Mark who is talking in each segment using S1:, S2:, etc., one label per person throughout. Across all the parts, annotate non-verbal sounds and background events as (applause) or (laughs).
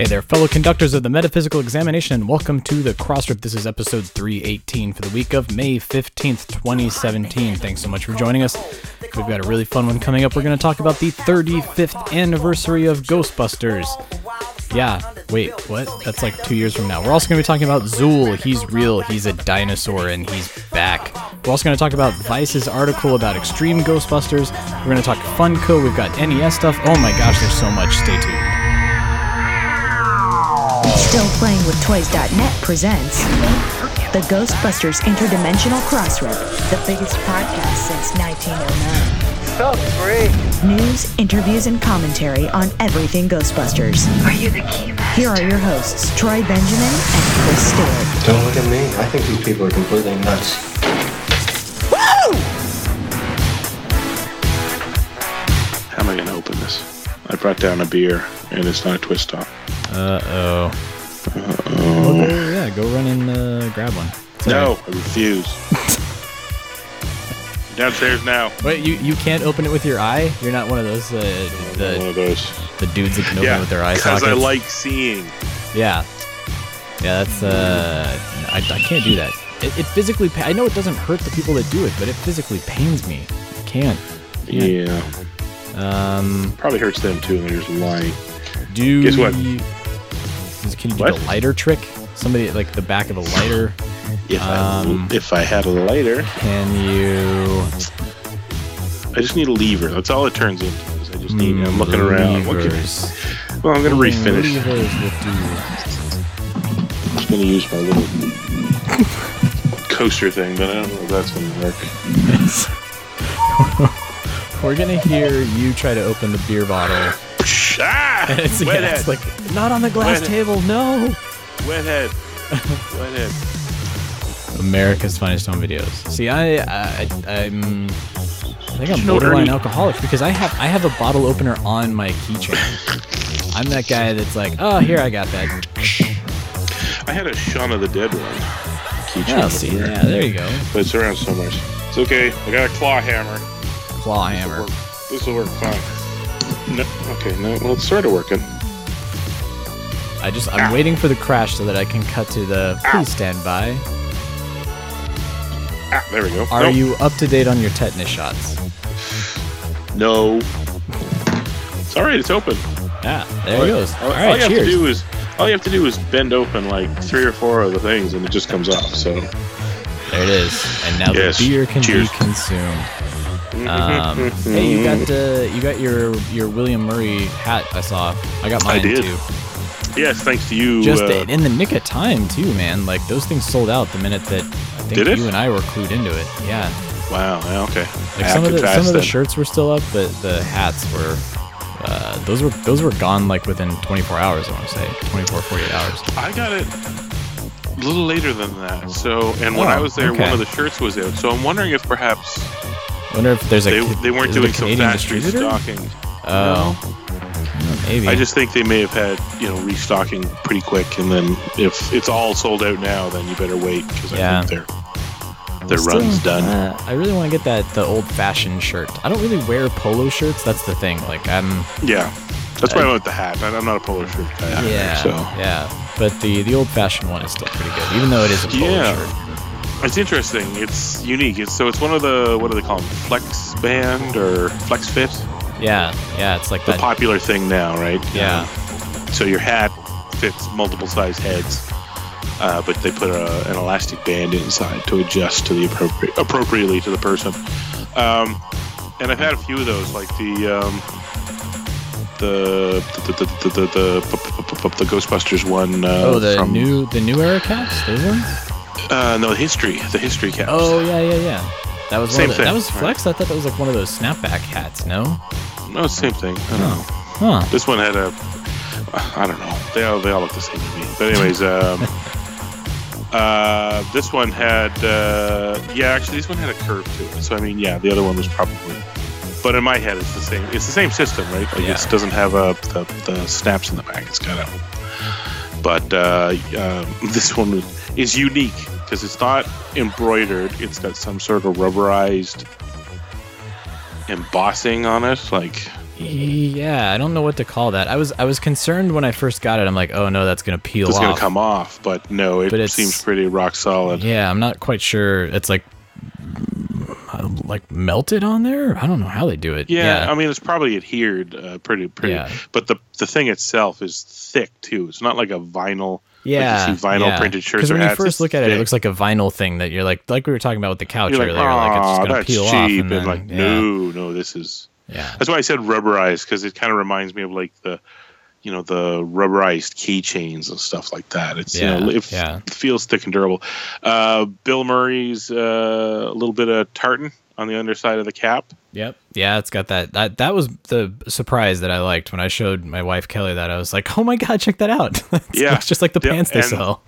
S1: Hey there, fellow conductors of the metaphysical examination, and welcome to the Crossrip. This is episode 318 for the week of May 15th, 2017. Thanks so much for joining us. We've got a really fun one coming up. We're going to talk about the 35th anniversary of Ghostbusters. Yeah, wait, what? That's like two years from now. We're also going to be talking about Zuul. He's real, he's a dinosaur, and he's back. We're also going to talk about Vice's article about extreme Ghostbusters. We're going to talk Funko. We've got NES stuff. Oh my gosh, there's so much. Stay tuned.
S2: Still Playing with Toys.net presents the Ghostbusters Interdimensional Crossrip, the biggest podcast since 1909.
S3: So free.
S2: News, interviews, and commentary on everything Ghostbusters.
S3: Are you the key
S2: Here are your hosts, Troy Benjamin and Chris Stewart.
S4: Don't look at me. I think these people are completely nuts.
S5: How am I going to open this? I brought down a beer, and it's not a twist top.
S1: Uh oh. Well, go, yeah, go run and uh, grab one.
S5: No, I refuse. (laughs) Downstairs now.
S1: Wait, you, you can't open it with your eye? You're not one of those uh,
S5: One
S1: the
S5: of those.
S1: the dudes that can open
S5: Yeah,
S1: it with their eye
S5: because. I like seeing.
S1: Yeah. Yeah, that's uh, I, I can't do that. It, it physically. Pa- I know it doesn't hurt the people that do it, but it physically pains me. I can't.
S5: Yeah.
S1: Um,
S5: Probably hurts them too, just lying.
S1: do
S5: Guess what?
S1: Can you do
S5: What?
S1: the lighter trick? Somebody like the back of a lighter.
S5: If
S1: Um,
S5: I if I had a lighter,
S1: Can you?
S5: I just need a lever. That's all it turns into. is I just need. I'm looking around. What can- well, I'm gonna refinish.
S1: Levers will do.
S5: I'm just gonna use my little coaster thing, but I don't know if that's gonna work. (laughs)
S1: We're gonna hear you try to open the beer bottle.
S5: Ah!
S1: And (laughs) it's,
S5: Wet
S1: yeah,
S5: head.
S1: it's like not on the glass
S5: Wet-
S1: table. No.
S5: Wet head. Wet head.
S1: America's Finest Home Videos. See, I, I, I'm, I think I'm borderline
S5: Ernie-
S1: alcoholic because I have, I have a bottle opener on my keychain. I'm that guy that's like, oh, here I got that.
S5: I had a Shaun of the Dead one. Keychain
S1: Oh, see,
S5: opener,
S1: yeah, there you go.
S5: But it's around somewhere. It's okay. I got a claw hammer.
S1: Claw hammer.
S5: This will work fine. No, okay, no, well, it's sort of working.
S1: I just, I'm waiting for the crash so that I can cut to the. Please stand by.
S5: Ah, there we go.
S1: Are
S5: Nope.
S1: you up to date on your tetanus shots?
S5: No. It's all right. It's open.
S1: Yeah, there it goes.
S5: All,
S1: All
S5: all
S1: right,
S5: you have to do is all you have to do is bend open like three or four of the things, and it just comes off. So
S1: There it is. And now
S5: Yes,
S1: the beer can
S5: cheers.
S1: be consumed. Um, hey, you got uh, you got your your William Murray hat. I saw. I got
S5: I
S1: mine
S5: did.
S1: too.
S5: yes, thanks to you.
S1: Just
S5: uh,
S1: in the nick of time too, man. Like those things sold out the minute that I think you and I were clued into it. Yeah.
S5: wow. yeah, Okay.
S1: Like some of the some of the shirts were still up, but the hats were. Uh, those were those were gone like within 24 hours. I want to say 24, 48 hours.
S5: I got it a little later than that. So, and when
S1: Oh,
S5: I was there,
S1: okay.
S5: one of the shirts was out. So I'm wondering if perhaps
S1: I wonder if there's a
S5: they, they weren't
S1: is it a
S5: doing some
S1: Canadian
S5: fast
S1: distributor.
S5: restocking.
S1: Oh, maybe.
S5: I just think they may have had you know restocking pretty quick, and then if it's all sold out now, then you better wait because
S1: Yeah.
S5: I think their their
S1: Still,
S5: run's done.
S1: uh, I really want to get that the old fashioned shirt. I don't really wear polo shirts. That's the thing. Like I'm.
S5: yeah, that's why I went the hat. I- I'm not a polo shirt guy. either,
S1: Yeah.
S5: so
S1: Yeah. But the the old fashioned one is still pretty good, even though it is a polo
S5: Yeah.
S1: shirt.
S5: It's interesting. It's unique. It's so it's one of the what do they call them? Flex band or flex fit?
S1: Yeah. Yeah. It's like
S5: The
S1: that.
S5: popular thing now, right?
S1: Yeah.
S5: Um, so your hat fits multiple size heads. Uh, but they put a, an elastic band inside to adjust to the appropriate appropriately to the person. Um, and I've had a few of those, like the um, the the the the, the, the, the Ghostbusters one. Uh,
S1: oh, the
S5: from,
S1: new the new era caps. Those ones.
S5: Uh, no history, the history caps.
S1: Oh yeah yeah yeah. That was
S5: Same
S1: of the,
S5: thing,
S1: That was
S5: right.
S1: flex. I thought that was like one of those snapback hats. No.
S5: no, same thing. I don't know.
S1: Huh.
S5: This one had a, I don't know. They all they all look the same to me. But anyways, (laughs) um, uh, this one had, uh, yeah, actually, this one had a curve to it. So I mean, yeah, the other one was probably, but in my head, it's the same. It's the same system, right? Like
S1: Yeah.
S5: it doesn't have a the, the snaps in the back. It's got a, but uh, um, (laughs) this one is unique because it's not embroidered. It's got some sort of rubberized embossing on it, like
S1: Yeah, I don't know what to call that. I was I was concerned when I first got it. I'm like, oh no, that's gonna peel
S5: It's
S1: off.
S5: to come off, but no, it
S1: But
S5: seems pretty rock solid.
S1: Yeah, I'm not quite sure. It's like like melted on there. I don't know how they do it.
S5: Yeah, I mean it's probably adhered uh, pretty pretty,
S1: Yeah.
S5: but the the thing itself is thick too. It's not like a vinyl.
S1: Yeah.
S5: like vinyl
S1: yeah.
S5: printed shirts.
S1: Because when you first look at it, it looks like a vinyl thing that you're like, like we were talking about with the couch
S5: You're
S1: earlier. Like it's
S5: that's
S1: peel
S5: cheap,"
S1: off, and,
S5: and,
S1: then,
S5: like,
S1: yeah,
S5: no, no, this is.
S1: yeah,
S5: That's why I said rubberized because it kind of reminds me of like the, you know, the rubberized keychains and stuff like that. It's
S1: Yeah,
S5: you know, it
S1: yeah.
S5: feels thick and durable. Uh, Bill Murray's uh, a little bit of tartan on the underside of the cap.
S1: Yep. Yeah, it's got that. That that was the surprise that I liked when I showed my wife Kelly that. I was like, "Oh my god, check that out!" (laughs) It's-
S5: Yeah.
S1: it's just like the
S5: Yeah,
S1: pants they
S5: and-
S1: sell.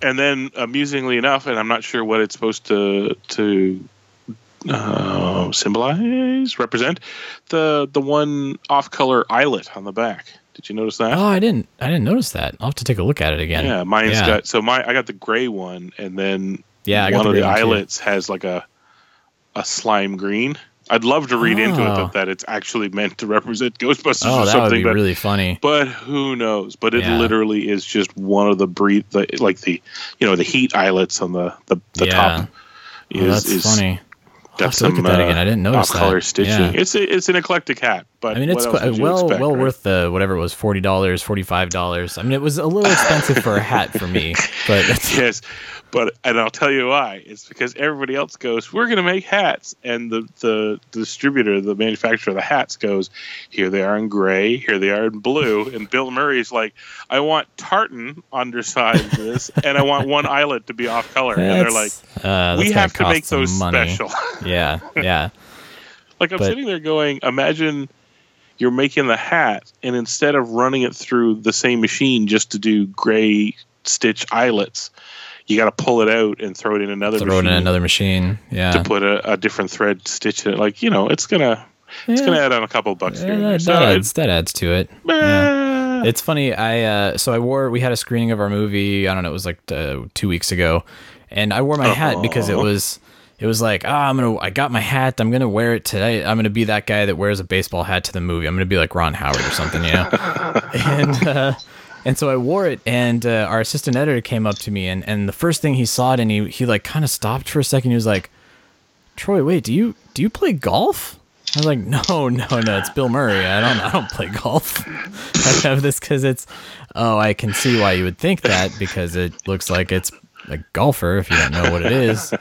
S5: and then amusingly enough, and I'm not sure what it's supposed to to uh, symbolize, represent the the one off color eyelet on the back. Did you notice that?
S1: Oh, I didn't. I didn't notice that. I'll have to take a look at it again.
S5: yeah, mine's
S1: yeah.
S5: got so my I got the gray one, and then
S1: Yeah,
S5: one
S1: the
S5: of the eyelets has like a a slime green. I'd love to read into it
S1: Oh.
S5: that, that it's actually meant to represent (laughs) Ghostbusters
S1: Oh,
S5: or
S1: that would
S5: something,
S1: be
S5: but
S1: really funny.
S5: but who knows? But it
S1: Yeah.
S5: literally is just one of the breed, the, like the you know the heat eyelets on the the, the
S1: Yeah.
S5: top.
S1: Oh, that's
S5: is
S1: funny.
S5: Got
S1: have look at that
S5: uh,
S1: again. I didn't notice that.
S5: off-color stitching.
S1: Yeah.
S5: It's a, it's an eclectic hat, but
S1: I mean, it's quite, well
S5: expect,
S1: well
S5: right?
S1: worth the whatever it was forty dollars, forty five dollars. I mean, it was a little expensive for a hat for me, (laughs) but it's,
S5: yes, but and I'll tell you why. It's because everybody else goes, "We're going to make hats," and the, the distributor, the manufacturer of the hats, goes, "Here they are in gray, here they are in blue," and Bill Murray's like, "I want tartan underside this, and I want one eyelet to be off color," and they're like,
S1: uh,
S5: "We have to make those
S1: money.
S5: special." (laughs)
S1: Yeah, yeah. (laughs)
S5: like I'm
S1: But-
S5: sitting there going, imagine. You're making the hat, and instead of running it through the same machine just to do gray stitch eyelets, you got to pull it out and throw it in another
S1: Throw it
S5: machine
S1: in another machine. Yeah.
S5: to put a, a different thread stitch in it. Like you know, it's gonna it's
S1: Yeah.
S5: gonna add on a couple bucks
S1: Yeah,
S5: here.
S1: that,
S5: So
S1: that adds, that adds to it.
S5: eh,
S1: It's funny. I uh, so I wore. We had a screening of our movie. I don't know. It was like uh, two weeks ago, and I wore my hat because it was. It was like, ah, I'm gonna. I got my hat. I'm gonna wear it today. I'm gonna be that guy that wears a baseball hat to the movie. I'm gonna be like Ron Howard or something, you know. (laughs) and uh, and so I wore it, and uh, our assistant editor came up to me, and and the first thing he saw it, and he he like kind of stopped for a second. He was like, Troy, wait, do you do you play golf? I was like, no, no, no, it's Bill Murray. I don't, I don't play golf. (laughs) I have this because it's. Oh, I can see why you would think that because it looks like it's a golfer if you don't know what it is.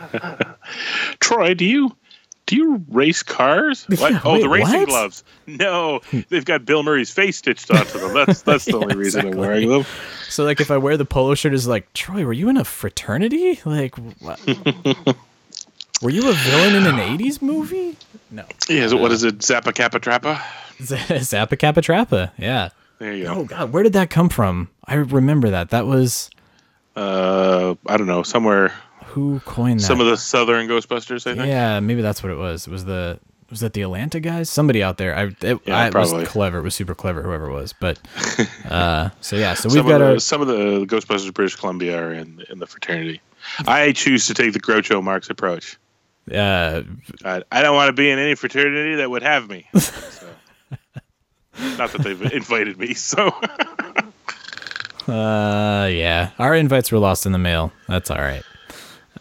S1: (laughs)
S5: Troy, do you do you race cars? (laughs)
S1: Yeah,
S5: oh,
S1: wait,
S5: the racing
S1: what?
S5: gloves. No, they've got Bill Murray's face stitched onto them. That's (laughs) that's the
S1: Yeah,
S5: only reason I'm wearing them.
S1: So like, if I wear the polo shirt, is like, Troy, were you in a fraternity? Like, what? (laughs) were you a villain in an '80s movie? No,
S5: Yeah, so what is it? Zappa Kappa Trappa?
S1: Zappa Kappa Trappa. Yeah.
S5: There you go. Oh.
S1: God, where did that come from? I remember that. That was
S5: Uh, I don't know, somewhere.
S1: Who coined that.
S5: Some of the Southern Ghostbusters, I think.
S1: Yeah, maybe that's what it was. It was the was that the Atlanta guys? Somebody out there. I it,
S5: Yeah,
S1: I, it was clever. It was super clever. Whoever it was. But (laughs) uh, so yeah. So we've
S5: some
S1: got
S5: of
S1: our
S5: some of the Ghostbusters of British Columbia are in in the fraternity. I choose to take the Groucho Marx approach.
S1: uh,
S5: I, I don't want to be in any fraternity that would have me. (laughs) So. Not that they've invited me, so (laughs)
S1: uh yeah. Our invites were lost in the mail. That's all right.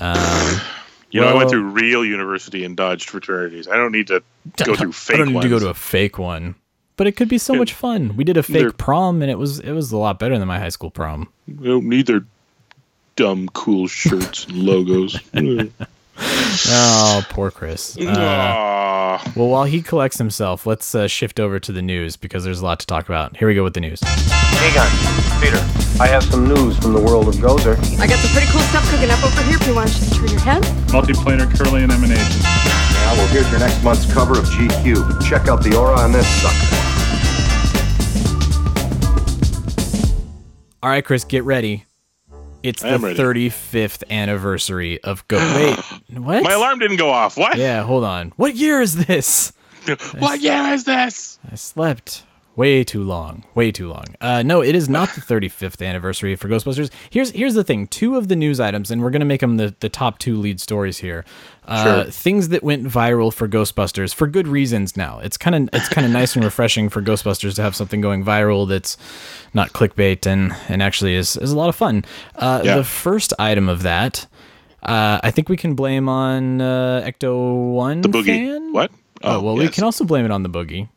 S1: Um, (sighs)
S5: you know I went through real university and dodged fraternities. I don't need to (laughs) go through fake
S1: I don't need
S5: ones.
S1: to go to a fake one. But it could be so much fun. We did a fake prom, and it was it was a lot better than my high school prom.
S5: I don't need their dumb cool shirts and logos. (laughs)
S1: Oh, poor Chris. (laughs) Uh, well, while he collects himself, let's uh, shift over to the news because there's a lot to talk about. Here we go with the news.
S4: Egon, Peter, I have some news from the world of Gozer.
S6: I got some pretty cool stuff cooking up over here if you want to turn your head.
S7: Multiplanar Kirlian emanation.
S4: Now, well, here's your next month's cover of GQ. Check out the aura on this sucker.
S1: All right, Chris, get ready. It's the
S5: ready.
S1: 35th anniversary of Go. (gasps) Wait, what?
S5: My alarm didn't go off. What?
S1: Yeah, hold on. What year is this? (laughs)
S5: What year is this?
S1: I slept Way too long. Way too long. Uh, no, it is not the (sighs) 35th anniversary for Ghostbusters. Here's here's the thing. Two of the news items, and we're gonna make them the, the top two lead stories here. Uh,
S5: Sure.
S1: Things that went viral for Ghostbusters for good reasons. Now it's kind of it's kind of nice and refreshing for Ghostbusters to have something going viral that's not clickbait and and actually is is a lot of fun. Uh,
S5: Yeah.
S1: The first item of that. Uh, I think we can blame on uh, Ecto One.
S5: The boogie.
S1: Fan?
S5: What?
S1: Oh, well, we can also blame it on the boogie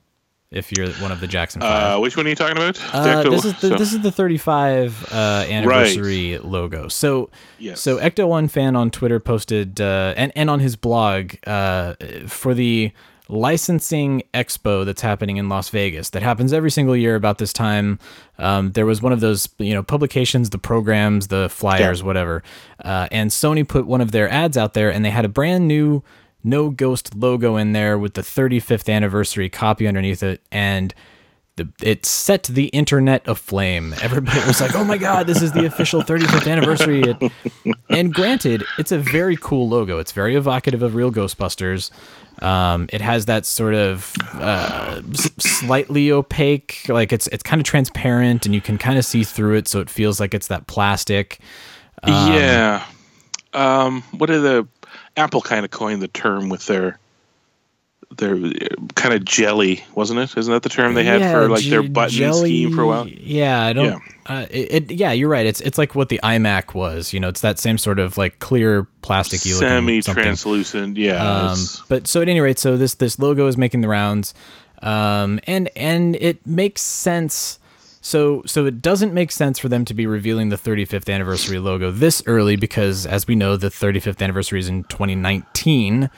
S1: if you're one of the Jackson Five.
S5: Uh, which one are you talking about?
S1: Uh,
S5: Ecto-
S1: this is the,
S5: so-
S1: this is the 35 uh, anniversary logo. So
S5: Yes.
S1: so Ecto One fan on Twitter posted uh, and and on his blog uh, for the licensing expo that's happening in Las Vegas. That happens every single year about this time. Um, there was one of those you know publications, the programs, the flyers, whatever. Uh, and Sony put one of their ads out there, and they had a brand new no ghost logo in there with the 35th anniversary copy underneath it and the, it set the internet aflame. Everybody was like, "Oh my god, this is the official 35th anniversary!" It, and granted, it's a very cool logo. It's very evocative of real Ghostbusters. Um, it has that sort of uh, slightly opaque, like it's it's kind of transparent, and you can kind of see through it, so it feels like it's that plastic.
S5: yeah. Um, what are the Apple kind of coined the term with their their kind of jelly, wasn't it? Isn't that the term they had
S1: Yeah,
S5: for like their button
S1: jelly-
S5: scheme for a while?
S1: Yeah, I don't.
S5: Yeah.
S1: Uh, it, it, yeah, you're right. It's it's like what the iMac was. You know, it's that same sort of like clear plastic, something.
S5: Semi-translucent, yeah.
S1: Um, but so at any rate, so this this logo is making the rounds, um, and and it makes sense. So so it doesn't make sense for them to be revealing the 35th anniversary logo this early because, as we know, the 35th anniversary is in 2019.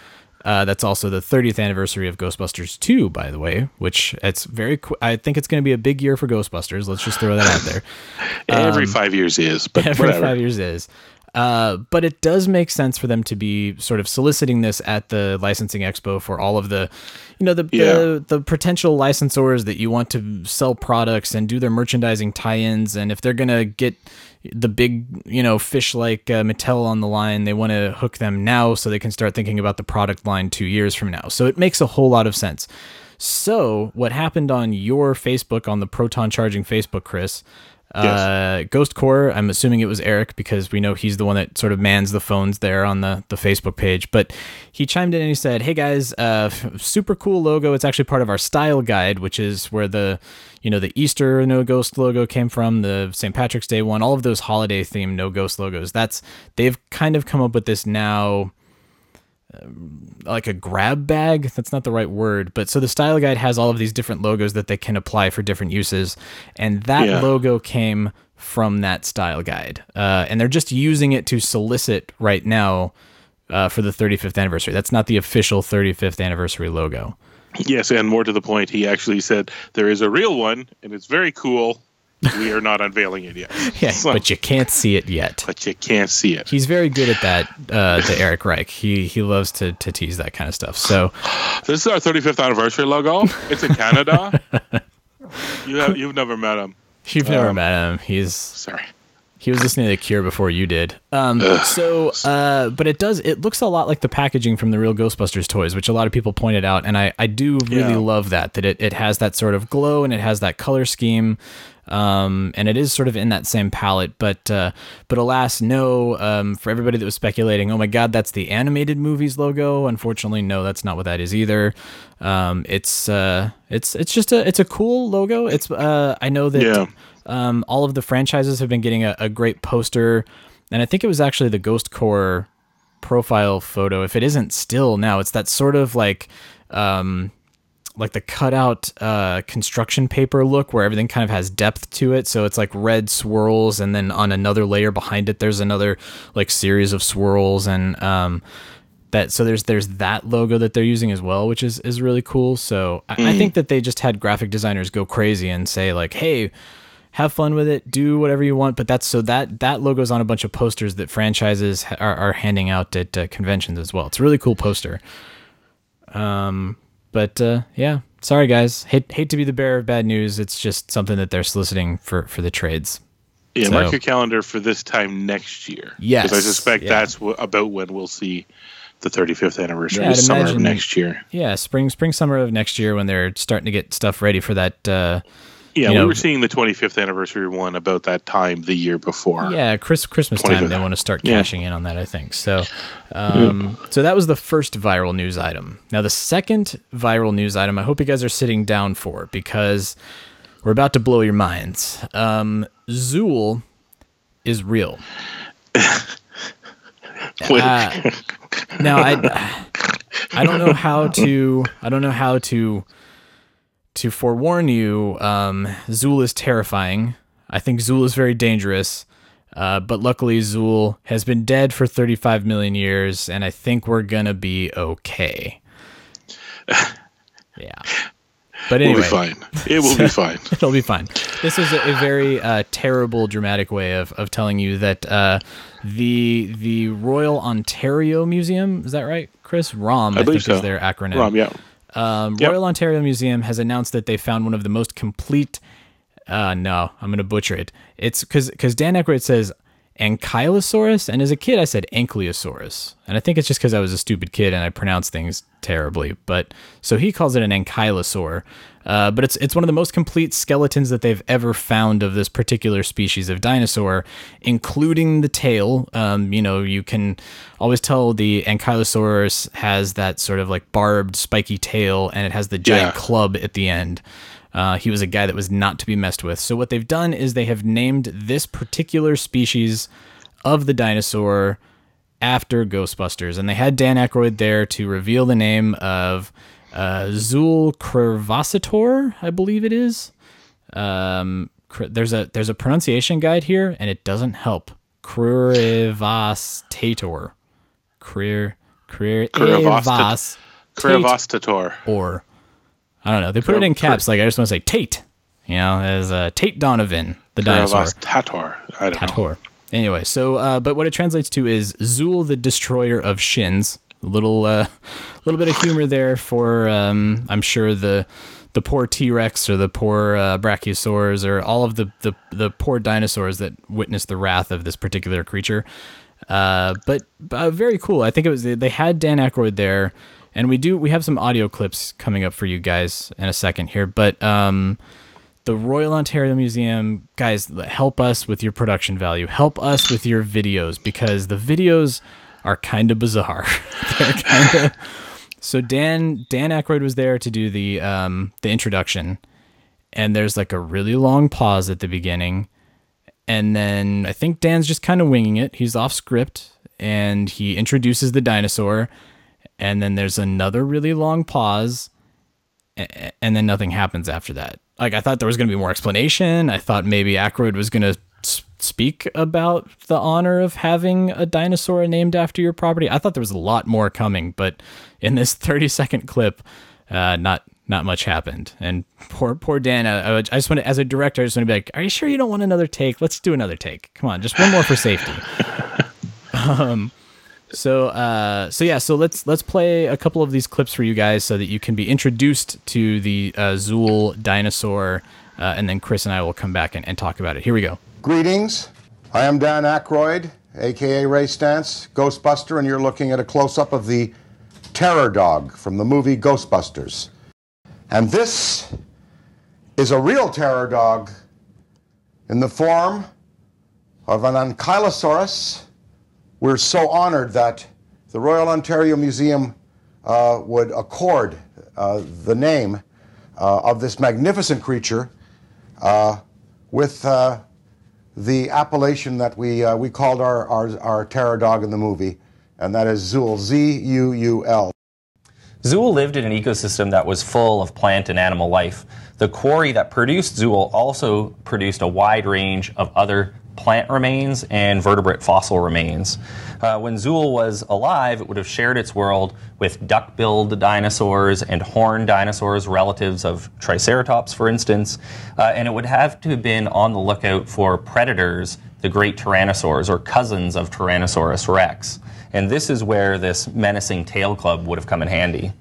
S1: Uh, that's also the 30th anniversary of Ghostbusters 2, by the way, which it's very. Qu- I think it's going to be a big year for Ghostbusters. Let's just throw that out there. (laughs)
S5: every five years is, but
S1: um, (laughs) every
S5: whatever.
S1: five years is. Uh, but it does make sense for them to be sort of soliciting this at the licensing expo for all of the, you know, the
S5: Yeah.
S1: the, the potential licensors that you want to sell products and do their merchandising tie-ins, and if they're gonna get the big, you know, fish like uh, Mattel on the line, they want to hook them now so they can start thinking about the product line two years from now. So it makes a whole lot of sense. So what happened on your Facebook on the Proton Charging Facebook, Chris? Uh, Ghost Corps. I'm assuming it was Eric because we know he's the one that sort of mans the phones there on the the Facebook page. But he chimed in and he said, "Hey guys, uh, super cool logo. It's actually part of our style guide, which is where the you know the Easter No Ghost logo came from, the St. Patrick's Day one, all of those holiday themed No Ghost logos. That's they've kind of come up with this now." Like a grab bag. That's not the right word, but so the style guide has all of these different logos that they can apply for different uses, and that
S5: Yeah.
S1: logo came from that style guide, uh, and they're just using it to solicit right now uh, for the 35th anniversary. That's not the official 35th anniversary logo.
S5: Yes, and more to the point, he actually said there is a real one, and it's very cool. We are not unveiling it yet. (laughs)
S1: Yeah,
S5: So-
S1: but you can't see it yet. (laughs)
S5: but you can't see it.
S1: He's very good at that. Uh, the Eric Reich. He he loves to to tease that kind of stuff. So (sighs)
S5: This is our 35th anniversary logo. It's in Canada. (laughs) you have you've never met him.
S1: you've never met him. He's
S5: Sorry.
S1: He was listening to The Cure before you did. Um, so, uh, but it does. It looks a lot like the packaging from the real Ghostbusters toys, which a lot of people pointed out, and I, I do really
S5: Yeah.
S1: love that. That it, it has that sort of glow and it has that color scheme, um, and it is sort of in that same palette. But, uh, but alas, no. Um, for everybody that was speculating, oh my God, that's the animated movies logo. Unfortunately, no, that's not what that is either. Um, it's uh, it's it's just a it's a cool logo. It's uh, I know that
S5: Yeah.
S1: um, all of the franchises have been getting a, a great poster, and I think it was actually the Ghost Corps profile photo. If it isn't still now, it's that sort of like, um, like the cutout uh, construction paper look where everything kind of has depth to it. So it's like red swirls, and then on another layer behind it, there's another like series of swirls, and um, that so there's there's that logo that they're using as well, which is is really cool. So I, I think that they just had graphic designers go crazy and say like, hey. Have fun with it. Do whatever you want, but that's so that that logo's on a bunch of posters that franchises ha- are, are handing out at uh, conventions as well. It's a really cool poster. Um, but uh, yeah, sorry guys. Hate hate to be the bearer of bad news. It's just something that they're soliciting for for the trades.
S5: Yeah,
S1: So-
S5: mark your calendar for this time next year.
S1: Yes,
S5: because I suspect
S1: yeah.
S5: that's wh- about when we'll see the 35th anniversary
S1: Yeah,
S5: summer of next year.
S1: Yeah, spring, spring, summer of next year when they're starting to get stuff ready for that. Uh,
S5: Yeah,
S1: You
S5: we
S1: know-
S5: were seeing the 25th anniversary one about that time the year before.
S1: yeah, Chris, Christmas time they want to start
S5: Yeah.
S1: cashing in on that. I think so. Um, So that was the first viral news item. Now the second viral news item, I hope you guys are sitting down for because we're about to blow your minds. Um, Zuul is real. (laughs) Uh, now I I don't know how to I don't know how to to forewarn you. Um, Zuul is terrifying. I think Zuul is very dangerous. Uh, but luckily, Zuul has been dead for 35 million years, and I think we're gonna be okay. (laughs) Yeah. But
S5: we'll
S1: anyway,
S5: be fine. It will be (laughs) fine.
S1: It'll be fine. This is a, a very uh, terrible, dramatic way of, of telling you that uh, the the Royal Ontario Museum is that right, Chris? ROM, I,
S5: believe
S1: think is their acronym.
S5: Rom, yeah.
S1: Um,
S5: Yep.
S1: Royal Ontario Museum has announced that they found one of the most complete. Uh, no, I'm gonna butcher it. It's because because Dan Aykroyd says Ankylosaurus, and as a kid I said Ankylosaurus, and I think it's just because I was a stupid kid and I pronounced things terribly. But so he calls it an Ankylosaur. Uh, but it's it's one of the most complete skeletons that they've ever found of this particular species of dinosaur, including the tail. Um, you know, you can always tell the Ankylosaurus has that sort of like barbed, spiky tail, and it has the giant
S5: Yeah.
S1: club at the end. Uh, he was a guy that was not to be messed with. So what they've done is they have named this particular species of the dinosaur after Ghostbusters, and they had Dan Aykroyd there to reveal the name of uh, Zuul Crevasitor, I believe it is. Um, there's a there's a pronunciation guide here, and it doesn't help. Creer
S5: Crevastat- Cravastator.
S1: or I don't know. They put it in caps. Like I just want to say Tate. You know, as uh, Tate Donovan, the dinosaur.
S5: Cravastator. I don't know.
S1: Tator. Anyway, so uh, but what it translates to is Zuul the Destroyer of Shins. A little, uh, little bit of humor there for um, I'm sure the the poor T Rex or the poor uh, or all of the, the the poor dinosaurs that witnessed the wrath of this particular creature. Uh, but uh, very cool. I think it was they had Dan Aykroyd there, and we do we have some audio clips coming up for you guys in a second here. But um, the Royal Ontario Museum, guys, help us with your production value. Help us with your videos because the videos are kind of bizarre. (laughs) They're kind of so Dan Dan Aykroyd was there to do the um, the introduction, and there's like a really long pause at the beginning, and then I think Dan's just kind of winging it. He's off script, and he introduces the dinosaur, and then there's another really long pause, and then nothing happens after that. Like I thought there was going to be more explanation. I thought maybe Aykroyd was going to speak about the honor of having a dinosaur named after your property. I thought there was a lot more coming, but in this (laughs) 30 second clip, uh, not not much happened. And poor poor Dan. I, I just want to, as a director, I just want to be like, "Are you sure you don't want another take? Let's do another take. Come on, just one more for safety." (laughs) um, so uh, so yeah, so let's let's play a couple of these clips for you guys so that you can be introduced to the uh, Zuul dinosaur, uh, and then Chris and I will come back and, and talk about it. Here we go.
S8: Greetings. I am Dan Aykroyd, aka Ray Stantz, Ghostbuster, and you're looking at a close up of the Terror Dog from the movie Ghostbusters. And this is a real terror dog in the form of an Ankylosaurus. We're so honored that the Royal Ontario Museum uh, would accord uh, the name uh, of this magnificent creature uh, with uh, the appellation that we, uh, we called our, our, our terror dog in the movie, and that is Zuul, Z U U L.
S9: Zuul lived in an ecosystem that was full of plant and animal life. The quarry that produced Zuul also produced a wide range of other plant remains and vertebrate fossil remains. Uh, when Zuul was alive, it would have shared its world with duck-billed dinosaurs and horned dinosaurs, relatives of Triceratops, for instance, uh, and it would have to have been on the lookout for predators, the great tyrannosaurs, or cousins of Tyrannosaurus rex. And this is where this menacing tail club would have come in handy.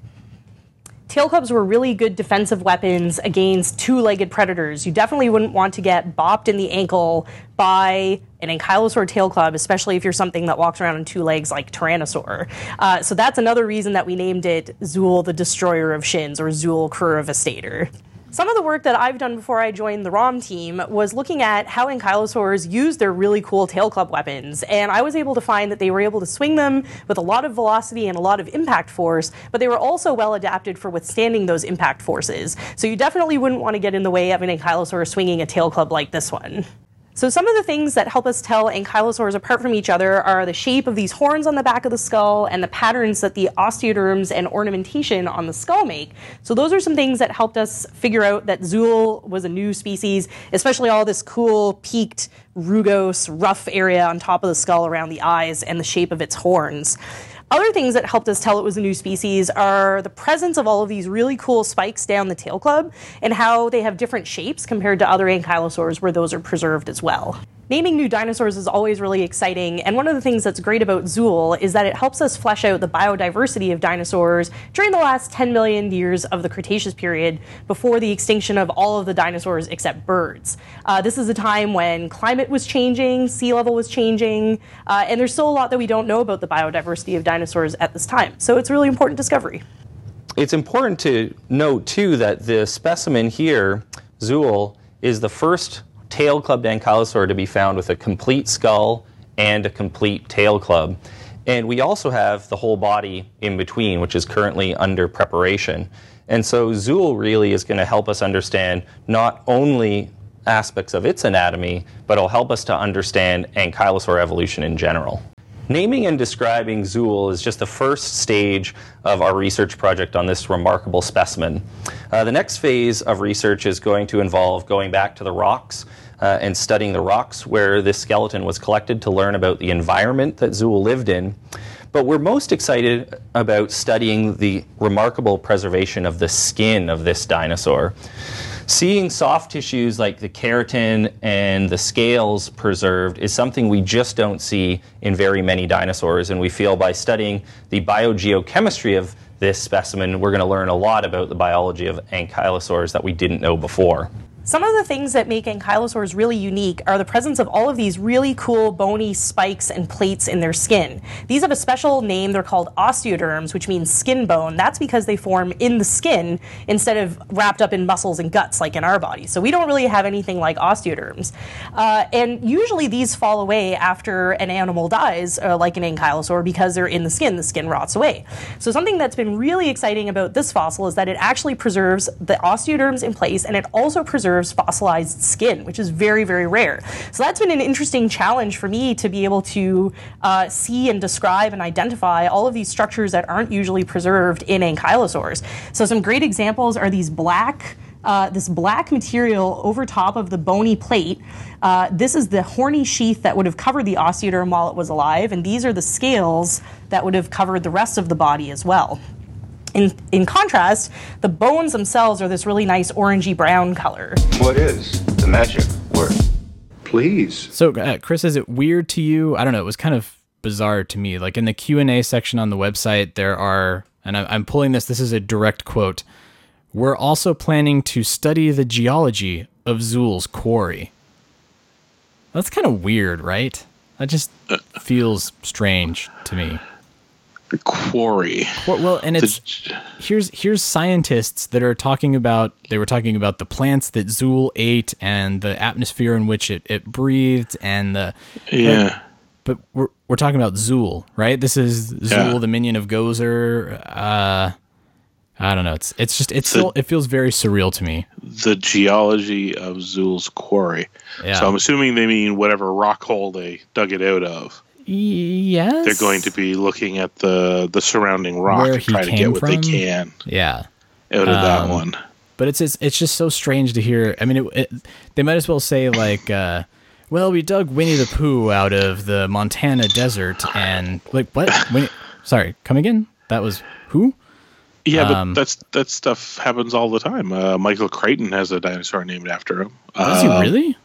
S6: Tail clubs were really good defensive weapons against two-legged predators. You definitely wouldn't want to get bopped in the ankle by an ankylosaur tail club, especially if you're something that walks around on two legs like Tyrannosaur. Uh, so that's another reason that we named it Zuul the Destroyer of Shins or Zuul Crurivastator. Some of the work that I've done before I joined the ROM team was looking at how ankylosaurs use their really cool tail club weapons, and I was able to find that they were able to swing them with a lot of velocity and a lot of impact force, but they were also well adapted for withstanding those impact forces. So you definitely wouldn't want to get in the way of an ankylosaur swinging a tail club like this one. So some of the things that help us tell ankylosaurs apart from each other are the shape of these horns on the back of the skull and the patterns that the osteoderms and ornamentation on the skull make. So those are some things that helped us figure out that Zuul was a new species, especially all this cool peaked rugose rough area on top of the skull around the eyes and the shape of its horns. Other things that helped us tell it was a new species are the presence of all of these really cool spikes down the tail club and how they have different shapes compared to other ankylosaurs where those are preserved as well. Naming new dinosaurs is always really exciting, and one of the things that's great about Zuul is that it helps us flesh out the biodiversity of dinosaurs during the last 10 million years of the Cretaceous period before the extinction of all of the dinosaurs except birds. Uh, this is a time when climate was changing, sea level was changing, uh, and there's still a lot that we don't know about the biodiversity of dinosaurs at this time. So it's a really important discovery.
S9: It's important to note, too, that the specimen here, Zuul, is the first tail clubbed ankylosaur to be found with a complete skull and a complete tail club. And we also have the whole body in between, which is currently under preparation. And so Zuul really is going to help us understand not only aspects of its anatomy, but it'll help us to understand ankylosaur evolution in general. Naming and describing Zuul is just the first stage of our research project on this remarkable specimen. Uh, the next phase of research is going to involve going back to the rocks uh, and studying the rocks where this skeleton was collected to learn about the environment that Zuul lived in. But we're most excited about studying the remarkable preservation of the skin of this dinosaur. Seeing soft tissues like the keratin and the scales preserved is something we just don't see in very many dinosaurs, and we feel by studying the biogeochemistry of this specimen, we're going to learn a lot about the biology of ankylosaurs that we didn't know before.
S6: Some of the things that make ankylosaurs really unique are the presence of all of these really cool bony spikes and plates in their skin. These have a special name. They're called osteoderms, which means skin bone. That's because they form in the skin instead of wrapped up in muscles and guts like in our body. So we don't really have anything like osteoderms. Uh, and usually these fall away after an animal dies, uh, like an ankylosaur, because they're in the skin. The skin rots away. So something that's been really exciting about this fossil is that it actually preserves the osteoderms in place and it also preserves fossilized skin, which is very, very rare. So that's been an interesting challenge for me to be able to uh, see and describe and identify all of these structures that aren't usually preserved in ankylosaurs. So some great examples are these black. Uh, this black material over top of the bony plate. Uh, this is the horny sheath that would have covered the osteoderm while it was alive, and these are the scales that would have covered the rest of the body as well. In, in contrast, the bones themselves are this really nice orangey brown color.
S4: What is the magic word? Please.
S1: So, uh, Chris, is it weird to you? I don't know. It was kind of bizarre to me. Like in the Q and A section on the website, there are, and I'm, I'm pulling this. This is a direct quote. We're also planning to study the geology of Zuul's quarry. That's kind of weird, right? That just feels strange to me.
S5: The quarry.
S1: Well, well and it's here's here's scientists that are talking about they were talking about the plants that Zuul ate and the atmosphere in which it, it breathed and the
S5: Yeah.
S1: but, but we're we're talking about Zuul, right? This is Zuul,
S5: Yeah.
S1: the minion of Gozer. Uh, I don't know. It's it's just it's still it feels very surreal to me.
S5: the geology of Zuul's quarry.
S1: Yeah.
S5: So I'm assuming they mean whatever rock hole they dug it out of.
S1: Yes.
S5: They're going to be looking at the the surrounding rock
S1: Where
S5: and trying to get what they can
S1: Yeah.
S5: out of that
S1: Um,
S5: one.
S1: But it's, it's it's just so strange to hear. I mean, it, it, they might as well say like, uh, "Well, we dug Winnie the Pooh out of the Montana desert," and like, what? Winnie, sorry, come again? That was who?
S5: Yeah, but
S1: um,
S5: that's that stuff happens all the time. Uh, Michael Crichton has a dinosaur named after him.
S1: Does he
S5: Uh,
S1: really?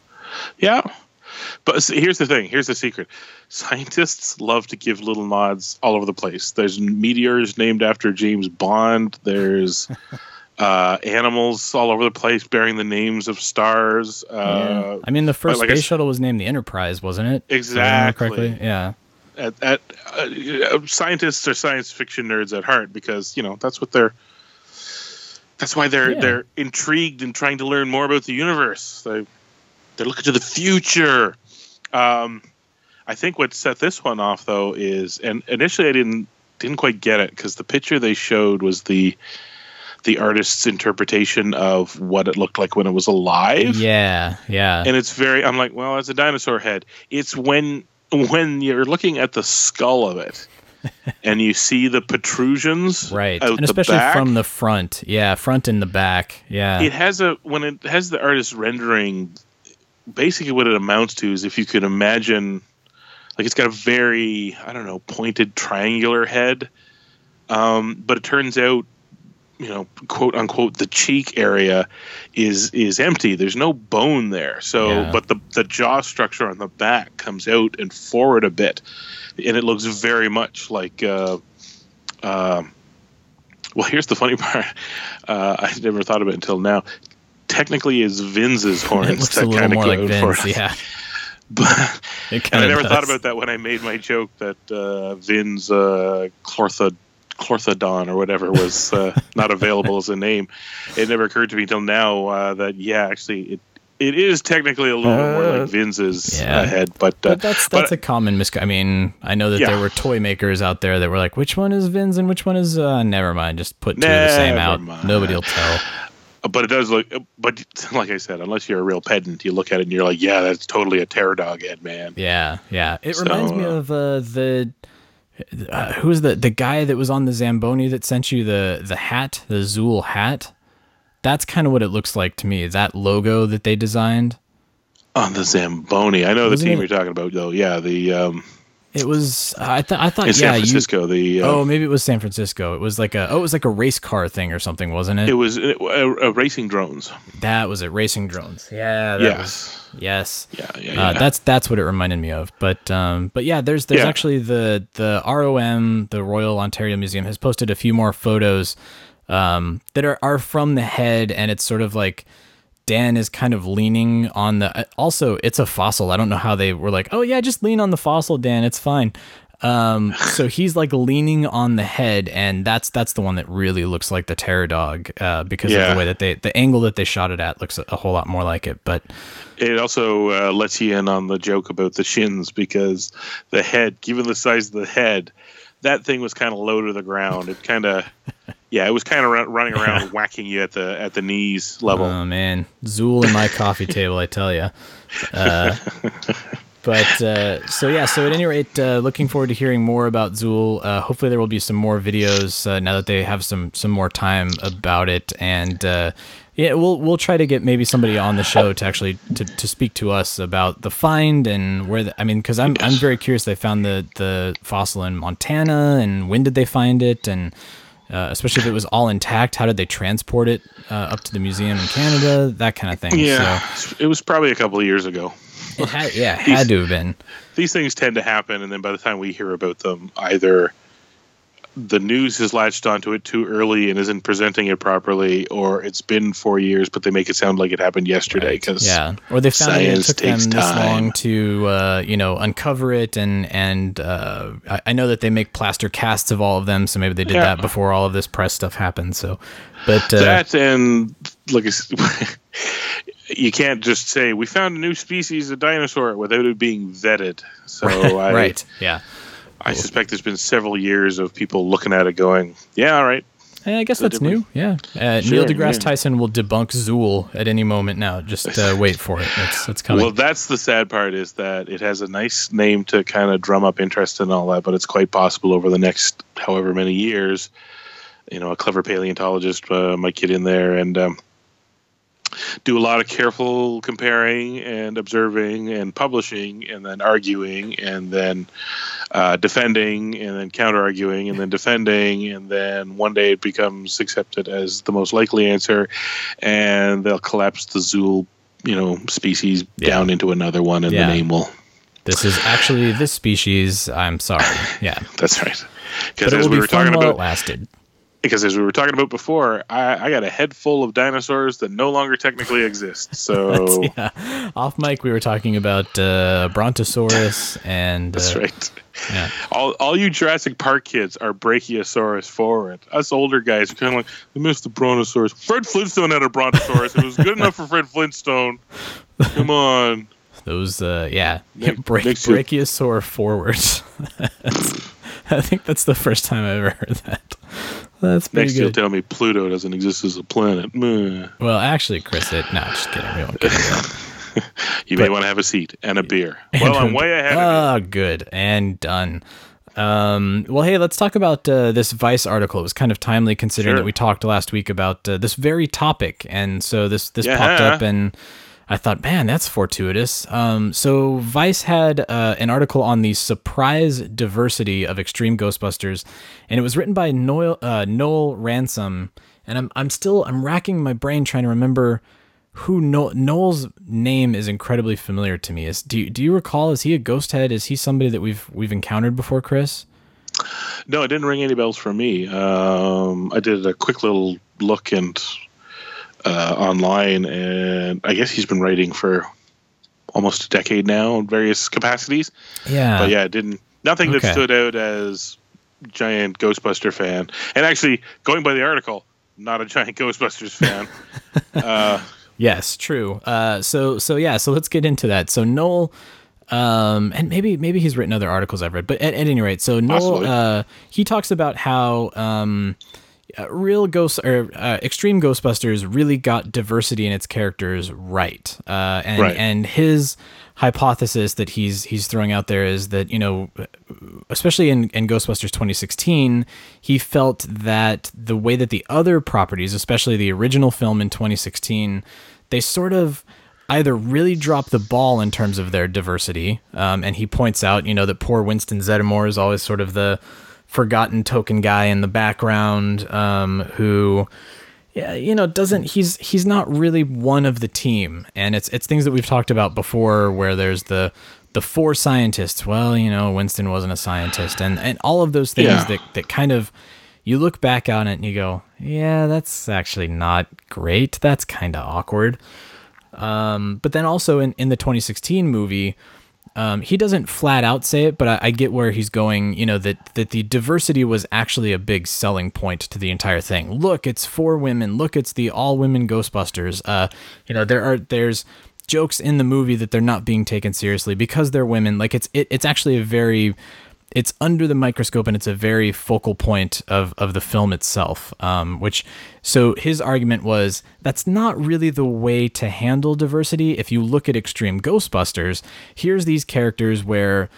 S5: Yeah. But here's the thing. Here's the secret. Scientists love to give little nods all over the place. There's meteors named after James Bond. There's (laughs) uh, animals all over the place bearing the names of stars. Uh,
S1: I mean, the first
S5: like
S1: space shuttle was named the Enterprise, wasn't it?
S5: Exactly.
S1: Yeah.
S5: at, at uh, scientists are science fiction nerds at heart because you know that's what they're. That's why they're
S1: Yeah.
S5: they're intrigued and trying to learn more about the universe. They they're looking to the future. Um, I think what set this one off though is, and initially I didn't didn't quite get it because the picture they showed was the the artist's interpretation of what it looked like when it was alive
S1: Yeah. Yeah.
S5: and it's very i'm like well it's a dinosaur head it's when when you're looking at the skull of it (laughs) and you see the protrusions
S1: right.
S5: out
S1: And
S5: the
S1: especially
S5: back,
S1: from the front. Yeah. Front and the back. Yeah.
S5: it has a when it has the artist rendering basically what it amounts to is if you could imagine like it's got a very i don't know pointed triangular head. Um, but it turns out you know quote unquote the cheek area is is empty. There's no bone there. So
S1: Yeah.
S5: but the the jaw structure on the back comes out and forward a bit. And it looks very much like uh, um well here's the funny (laughs) part. Uh, i never thought of it until now technically is Vinz's (laughs) horns that kinda
S1: more
S5: go
S1: like Vinz.
S5: for it.
S1: Yeah. (laughs)
S5: but
S1: It
S5: and I never thought about that when I made my joke that uh, Vinz's uh, Clortho- Clorthodon or whatever was uh, (laughs) not available as a name. It never occurred to me until now uh, that yeah, actually it it is technically a little bit more like Vinz's
S1: yeah.
S5: uh, head, but, uh,
S1: But that's that's a common mis. I mean, I know that
S5: Yeah.
S1: there were toy makers out there that were like, which one is Vinz's and which one is uh, never mind. Just put two of the same out.
S5: mind.
S1: Nobody'll tell.
S5: But it does look. But (laughs) like I said, unless you're a real pedant, you look at it and you're like, yeah, that's totally a terror dog head, man.
S1: Yeah, yeah. It
S5: So,
S1: reminds me
S5: uh,
S1: of uh, the uh, who's the the guy that was on the Zamboni that sent you the the hat, the Zuul hat. That's kind of what it looks like to me. That logo that they designed.
S5: On the Zamboni, I know the
S1: Wasn't
S5: team
S1: it-
S5: you're talking about though. Yeah, the um,
S1: It was. I thought. I thought.
S5: in
S1: yeah.
S5: San Francisco, the uh,
S1: You, oh, maybe it was San Francisco. It was like a. Oh, it was like a race car thing or something, wasn't it?
S5: it was uh, uh, racing drones.
S1: that was it. Racing drones. Yeah. That
S5: Yes.
S1: Was, yes.
S5: Yeah, yeah, yeah.
S1: Uh, that's that's what it reminded me of. But um, but yeah, there's there's
S5: Yeah.
S1: actually the the ROM, the Royal Ontario Museum, has posted a few more photos um, that are are from the head, and it's sort of like Dan is kind of leaning on the. Also, it's a fossil. I don't know how they were like, oh yeah, just lean on the fossil, Dan. It's fine. Um, so (laughs) he's like leaning on the head, and that's that's the one that really looks like the terror dog uh, because of the way that they the angle that they shot it at looks a, a whole lot more like it. But
S5: It also uh, lets you in on the joke about the shins because the head, given the size of the head, that thing was kind of low to the ground. It kind of, yeah, it was kind of run, running around whacking you at the at the knees level.
S1: Oh man, Zuul in my (laughs) coffee table, I tell you. Uh, but uh, so yeah, so at any rate, uh, looking forward to hearing more about Zuul. Uh, hopefully, there will be some more videos uh, now that they have some some more time about it, and uh, yeah, we'll we'll try to get maybe somebody on the show to actually to, to speak to us about the find and where. The, I mean, because I'm I'm very curious. They found the the fossil in Montana, and when did they find it, and uh, especially if it was all intact, how did they transport it uh, up to the museum in Canada? That kind of thing.
S5: yeah,
S1: So
S5: it was probably a couple of years ago.
S1: it had, yeah, it (laughs) had to have been.
S5: These things tend to happen, and then by the time we hear about them, either the news has latched onto it too early and isn't presenting it properly, or it's been four years, but they make it sound like it happened yesterday. Because
S1: Yeah, or they found it, took them
S5: takes
S1: this long to, uh, you know, uncover it, and and uh, I, I know that they make plaster casts of all of them, so maybe they did
S5: Yeah.
S1: that before all of this press stuff happened. So, but uh,
S5: that and like (laughs) you can't just say we found a new species of dinosaur without it being vetted. So (laughs) I,
S1: right, yeah,
S5: I suspect there's been several years of people looking at it going, yeah, all right.
S1: Eh, I guess
S5: So
S1: that's new. Yeah, uh,
S5: Sure,
S1: Neil deGrasse
S5: yeah.
S1: Tyson will debunk Zuul at any moment now. Just uh, (laughs) wait for it. It's it's coming.
S5: Well, that's the sad part is that it has a nice name to kind of drum up interest and all that, but it's quite possible over the next however many years, you know, a clever paleontologist uh, might get in there and um, do a lot of careful comparing and observing and publishing and then arguing and then uh, defending and then counter arguing and then defending and then one day it becomes accepted as the most likely answer and they'll collapse the Zuul you know species down into another one, and
S1: Yeah.
S5: the name will.
S1: This is actually this species. I'm sorry. Yeah. (laughs)
S5: That's right. Because as we were talking
S1: while it
S5: about,
S1: lasted.
S5: Because as we were talking about before, I, I got a head full of dinosaurs that no longer technically exist. (laughs) So
S1: yeah. Off mic, we were talking about uh, Brontosaurus and.
S5: that's
S1: uh,
S5: right.
S1: Yeah.
S5: All, all you Jurassic Park kids are Brachiosaurus forward. Us older guys are kind of like, we missed the Brontosaurus. Fred Flintstone had a Brontosaurus. it was good enough for Fred Flintstone. Come on.
S1: Those, uh, yeah,
S5: Make- (laughs)
S1: Bra- brachiosaur forwards. (laughs) I think that's the first time I ever heard that. That's pretty
S5: Next, you'll tell me Pluto doesn't exist as a planet.
S1: Well, actually, Chris, it. No, just kidding. We won't get. (laughs)
S5: You may want to have a seat and a beer. (laughs) Well, I'm way ahead of
S1: Ah, good and done. Um, well, hey, let's talk about uh, this Vice article. It was kind of timely considering
S5: Sure.
S1: that we talked last week about uh, this very topic, and so this this popped up, and I thought, man, that's fortuitous. Um, so Vice had uh, an article on the surprise diversity of Extreme Ghostbusters, and it was written by Noel uh, Noel Ransom, and I'm I'm still I'm racking my brain trying to remember who no- Noel's name is incredibly familiar to me. Is do you, do you recall? Is he a ghost head? Is he somebody that we've we've encountered before, Chris?
S5: No, it didn't ring any bells for me. Um, I did a quick little look and uh, online, and I guess he's been writing for almost a decade now in various capacities.
S1: Yeah,
S5: but yeah, it didn't nothing
S1: Okay.
S5: that stood out as giant Ghostbuster fan. And actually, going by the article, not a giant (laughs) Ghostbusters fan. (laughs) uh,
S1: Yes, true. Uh, so so yeah, so let's get into that. So Noel, um, and maybe maybe he's written other articles I've read, but at, at any rate, so Noel, uh, he talks about how um, uh, real ghost or uh, extreme Ghostbusters really got diversity in its characters right, uh, and
S5: Right.
S1: and his hypothesis that he's he's throwing out there is that you know especially in, in Ghostbusters 2016, he felt that the way that the other properties, especially the original film in 2016, they sort of either really dropped the ball in terms of their diversity. Um, and he points out, you know, that poor Winston Zeddemore is always sort of the forgotten token guy in the background um, who yeah, you know, doesn't he's he's not really one of the team, and it's it's things that we've talked about before, where there's the the four scientists. Well, you know, Winston wasn't a scientist, and and all of those things
S5: Yeah.
S1: that that kind of you look back on it and you go, yeah, that's actually not great. That's kind of awkward. Um, but then also in in the 2016 movie. Um, he doesn't flat out say it, but I, I get where he's going. You know that that the diversity was actually a big selling point to the entire thing. Look, it's four women. Look, it's the all women Ghostbusters. Uh, you know there are there's jokes in the movie that they're not being taken seriously because they're women. Like it's it, it's actually a very it's under the microscope and it's a very focal point of, of the film itself. Um, which, so his argument was that's not really the way to handle diversity. If you look at Extreme Ghostbusters, here's these characters where,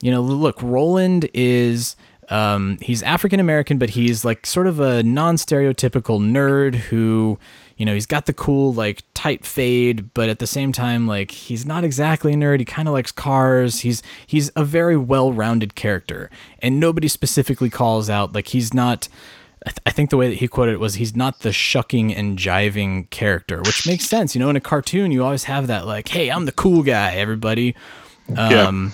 S1: you know, look, Roland is. Um, he's African American, but he's like sort of a non stereotypical nerd who, you know, he's got the cool, like, tight fade, but at the same time, like, he's not exactly a nerd. He kind of likes cars. He's he's a very well rounded character, and nobody specifically calls out like he's not. I, th- I think the way that he quoted it was he's not the shucking and jiving character, which makes sense. You know, in a cartoon, you always have that like, "Hey, I'm the cool guy, everybody." Um,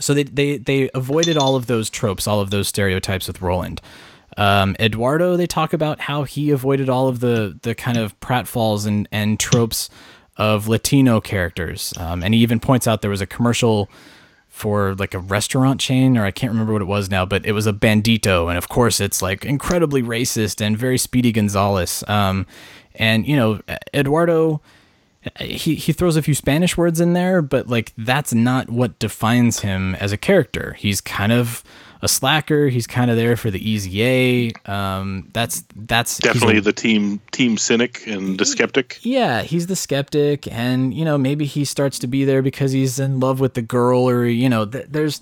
S1: so they, they they avoided all of those tropes, all of those stereotypes with Roland. Um, Eduardo, they talk about how he avoided all of the the kind of pratfalls and and tropes of Latino characters, um, and he even points out there was a commercial for like a restaurant chain, or I can't remember what it was now, but it was a bandito, and of course it's like incredibly racist and very Speedy Gonzales. Um, and you know, Eduardo he he throws a few Spanish words in there, but like that's not what defines him as a character. He's kind of a slacker. He's kind of there for the easy A. Um, that's that's he's a-
S5: definitely the team team cynic and the skeptic.
S1: yeah, he's the skeptic, and you know maybe he starts to be there because he's in love with the girl, or you know th- there's.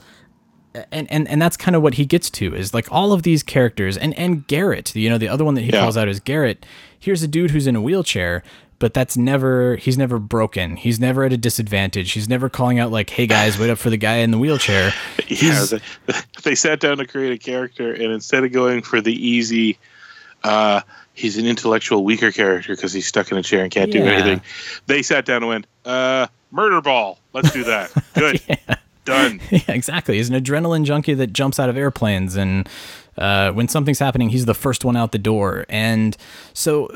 S1: And, and and that's kind of what he gets to is like all of these characters and and Garrett you know the other one that he
S5: Yeah.
S1: calls out is Garrett here's a dude who's in a wheelchair but that's never he's never broken he's never at a disadvantage he's never calling out like hey guys wait up for the guy in the wheelchair (laughs)
S5: Yeah, they, (laughs) they sat down to create a character, and instead of going for the easy, uh, he's an intellectual weaker character because he's stuck in a chair and can't do anything. They sat down and went, uh, murder ball. Let's do that. (laughs) Good. Done.
S1: yeah, exactly. He's an adrenaline junkie that jumps out of airplanes, and uh, when something's happening, he's the first one out the door. And so,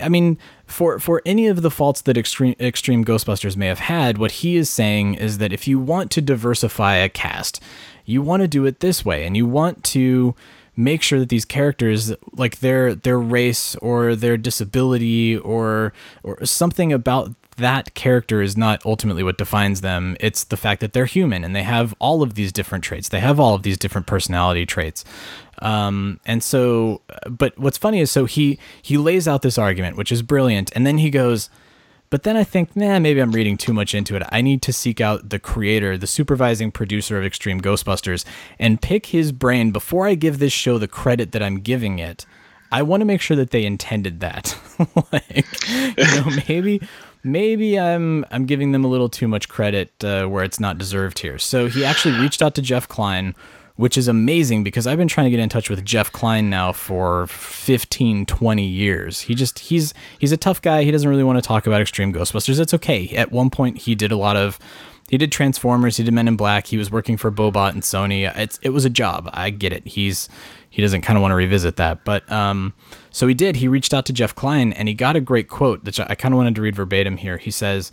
S1: I mean, for for any of the faults that extreme extreme Ghostbusters may have had, what he is saying is that if you want to diversify a cast, you want to do it this way, and you want to make sure that these characters like their their race or their disability or or something about that character is not ultimately what defines them. It's the fact that they're human and they have all of these different traits. They have all of these different personality traits. Um, and so, but what's funny is so he he lays out this argument, which is brilliant, and then he goes, but then I think, nah, maybe I'm reading too much into it. I need to seek out the creator, the supervising producer of Extreme Ghostbusters, and pick his brain before I give this show the credit that I'm giving it. I want to make sure that they intended that. (laughs) like, you know, (laughs) maybe maybe I'm I'm giving them a little too much credit uh, where it's not deserved here. So he actually reached out to Jeff Kline, which is amazing because I've been trying to get in touch with Jeff Kline now for 15 20 years. He just he's he's a tough guy. He doesn't really want to talk about Extreme Ghostbusters. It's okay. At one point he did a lot of he did Transformers, he did Men in Black, he was working for Bohbot and Sony. It's it was a job. I get it. He's he doesn't kind of want to revisit that. But um so he did. He reached out to Jeff Kline and he got a great quote that I kind of wanted to read verbatim here. He says,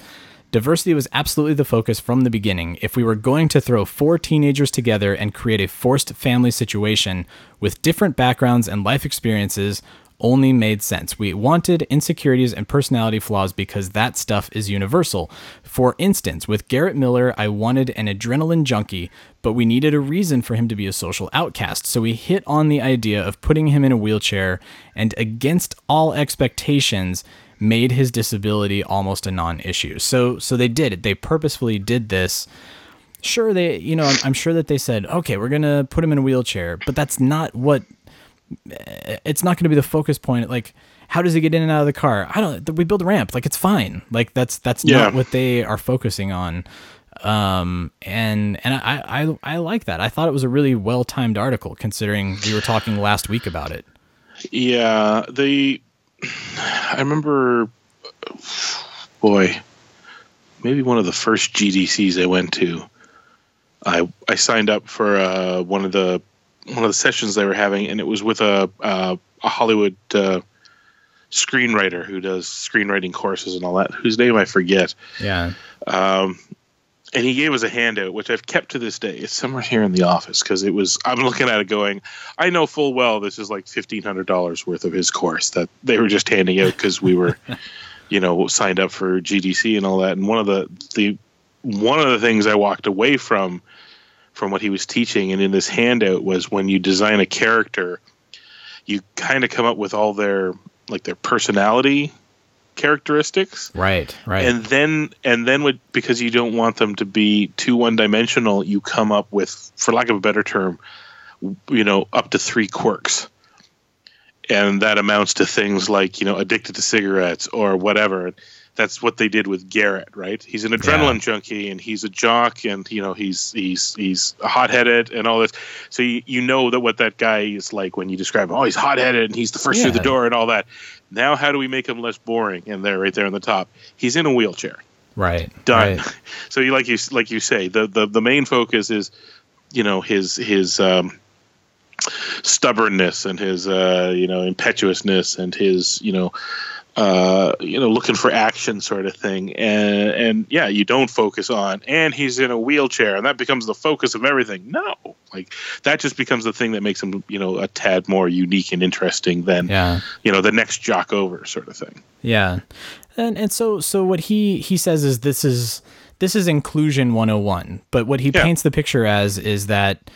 S1: Diversity was absolutely the focus from the beginning. If we were going to throw four teenagers together and create a forced family situation with different backgrounds and life experiences, only made sense. We wanted insecurities and personality flaws because that stuff is universal. For instance, with Garrett Miller, I wanted an adrenaline junkie, but we needed a reason for him to be a social outcast. So we hit on the idea of putting him in a wheelchair and against all expectations made his disability almost a non-issue. So so they did it. They purposefully did this. Sure they, you know, I'm, I'm sure that they said, "Okay, we're to put him in a wheelchair," but that's not what it's not going to be the focus point. Like, how does he get in and out of the car? I don't. We build a ramp. Like, it's fine. Like, that's that's
S5: Yeah.
S1: not what they are focusing on. Um, and and I, I I like that. I thought it was a really well timed article considering we were talking last week about it.
S5: Yeah, they. I remember, boy, maybe one of the first GDCs I went to. I I signed up for uh, one of the one of the sessions they were having, and it was with a uh, a Hollywood uh, screenwriter who does screenwriting courses and all that. Whose name I forget.
S1: Yeah.
S5: Um, and he gave us a handout, which I've kept to this day. It's somewhere here in the office because it was. I'm looking at it, going, I know full well this is like fifteen hundred dollars worth of his course that they were just handing out because we were, (laughs) you know, signed up for GDC and all that. And one of the the one of the things I walked away from from what he was teaching and in this handout was when you design a character, you kind of come up with all their like their personality characteristics.
S1: Right. Right.
S5: and then and then with because you don't want them to be too one dimensional you come up with for lack of a better term you know up to three quirks. And that amounts to things like you know addicted to cigarettes or whatever. That's what they did with Garrett right? He's an adrenaline junkie and he's a jock and you know he's he's he's hot-headed and all this. So you, you know that what that guy is like when you describe him. Oh he's hot-headed and he's the first through the door and all that now how do we make him less boring and there right there on the top he's in a wheelchair
S1: right.
S5: done
S1: Right. (laughs)
S5: so you like you like you say the, the the main focus is you know his his um stubbornness and his uh you know impetuousness and his you know uh you know looking for action sort of thing and and yeah you don't focus on and he's in a wheelchair and that becomes the focus of everything no like that just becomes the thing that makes him you know a tad more unique and interesting than
S1: Yeah.
S5: you know the next jock over sort of thing
S1: Yeah. And and so so what he he says is this is this is inclusion 101. But what he
S5: Yeah.
S1: paints the picture as is that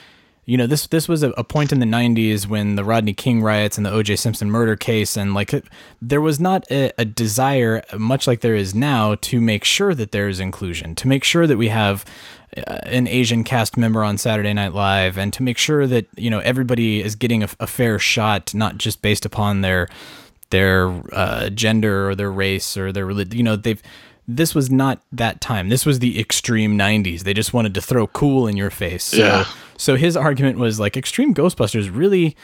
S1: you know this this was a, a point in the 90s when the Rodney King riots and the OJ Simpson murder case and like it- there was not a, a desire much like there is now to make sure that there is inclusion to make sure that we have uh, an Asian cast member on Saturday Night Live and to make sure that you know everybody is getting a, a fair shot not just based upon their their uh, gender or their race or their. You know, they've. This was not that time. This was the extreme '90s. They just wanted to throw cool in your face. So,
S5: Yeah.
S1: so his argument was like, Extreme Ghostbusters really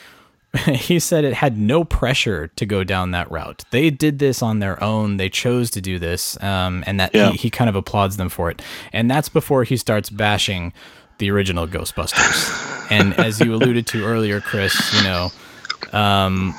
S1: (laughs) he said it had no pressure to go down that route. They did this on their own. They chose to do this, um, and that
S5: Yeah.
S1: he, he kind of applauds them for it. And that's before he starts bashing the original Ghostbusters. (laughs) and as you alluded to earlier, Chris, you know, um,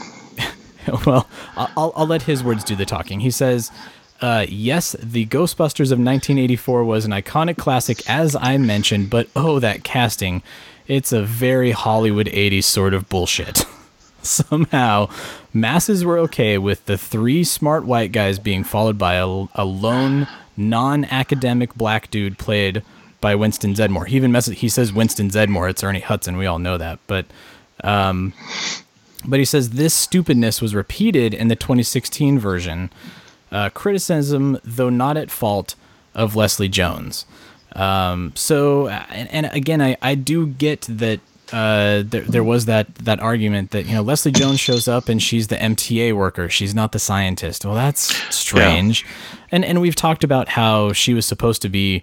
S1: (laughs) well, I'll, I'll let his words do the talking. He says, uh, yes, the Ghostbusters of 1984 was an iconic classic, as I mentioned, but oh, that casting. It's a very Hollywood 80s sort of bullshit. (laughs) Somehow, masses were okay with the three smart white guys being followed by a, a lone, non academic black dude played by Winston Zeddemore. He even messes, he says Winston Zeddemore. It's Ernie Hudson. We all know that. But um, but he says this stupidness was repeated in the 2016 version. Uh, criticism, though not at fault, of Leslie Jones. Um, so, and, and again, I, I do get that uh, there, there was that, that argument that, you know, Leslie Jones (coughs) shows up and she's the MTA worker. She's not the scientist. Well, that's strange. And, and we've talked about how she was supposed to be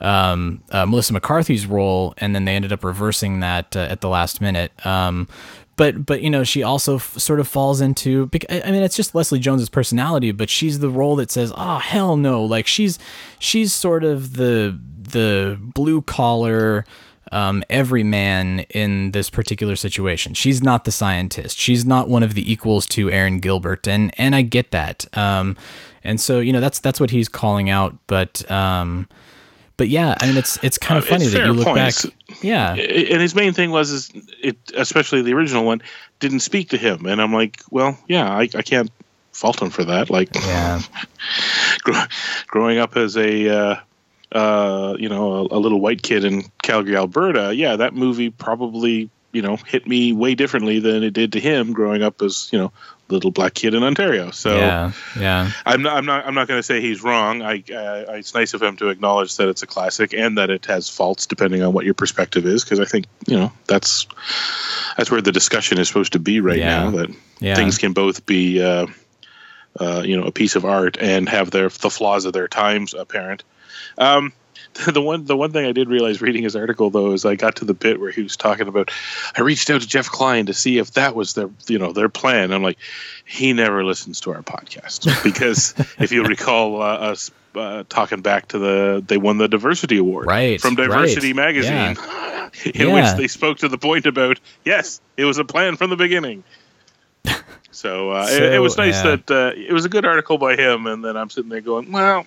S1: um, uh, Melissa McCarthy's role, and then they ended up reversing that uh, at the last minute. Um, but but you know she also f- sort of falls into. I mean, it's just Leslie Jones's personality, but she's the role that says, "Oh hell no!" Like she's she's sort of the the blue collar. Um, every man in this particular situation. She's not the scientist. She's not one of the equals to Erin Gilbert, and and I get that. Um, and so you know that's that's what he's calling out. But um, but yeah, I mean it's it's kind of
S5: Uh,
S1: funny
S5: it's
S1: that you look
S5: points.
S1: back. Yeah,
S5: and his main thing was is it especially the original one didn't speak to him and i'm like well yeah i, I can't fault him for that like
S1: yeah. (laughs)
S5: grow, growing up as a uh, uh, you know a, a little white kid in calgary alberta yeah that movie probably you know hit me way differently than it did to him growing up as you know little black kid in ontario so
S1: yeah, yeah.
S5: I'm not. I'm not. I'm not going to say he's wrong. I, uh, It's nice of him to acknowledge that it's a classic and that it has faults, depending on what your perspective is. Because I think you know that's that's where the discussion is supposed to be right
S1: Yeah.
S5: now. That
S1: Yeah.
S5: things can both be, uh, uh, you know, a piece of art and have their the flaws of their times apparent. Um, (laughs) the one the one thing I did realize reading his article though is I got to the bit where he was talking about I reached out to Jeff Kline to see if that was their you know their plan. I'm like, he never listens to our podcast (laughs) because if you recall uh, us uh, talking back to the they won the diversity award
S1: Right,
S5: from Diversity
S1: right,
S5: magazine (laughs) in
S1: Yeah.
S5: which they spoke to the point about yes it was a plan from the beginning. So, uh, it, it was nice
S1: yeah.
S5: that uh, it was a good article by him, and then I'm sitting there going, "Well,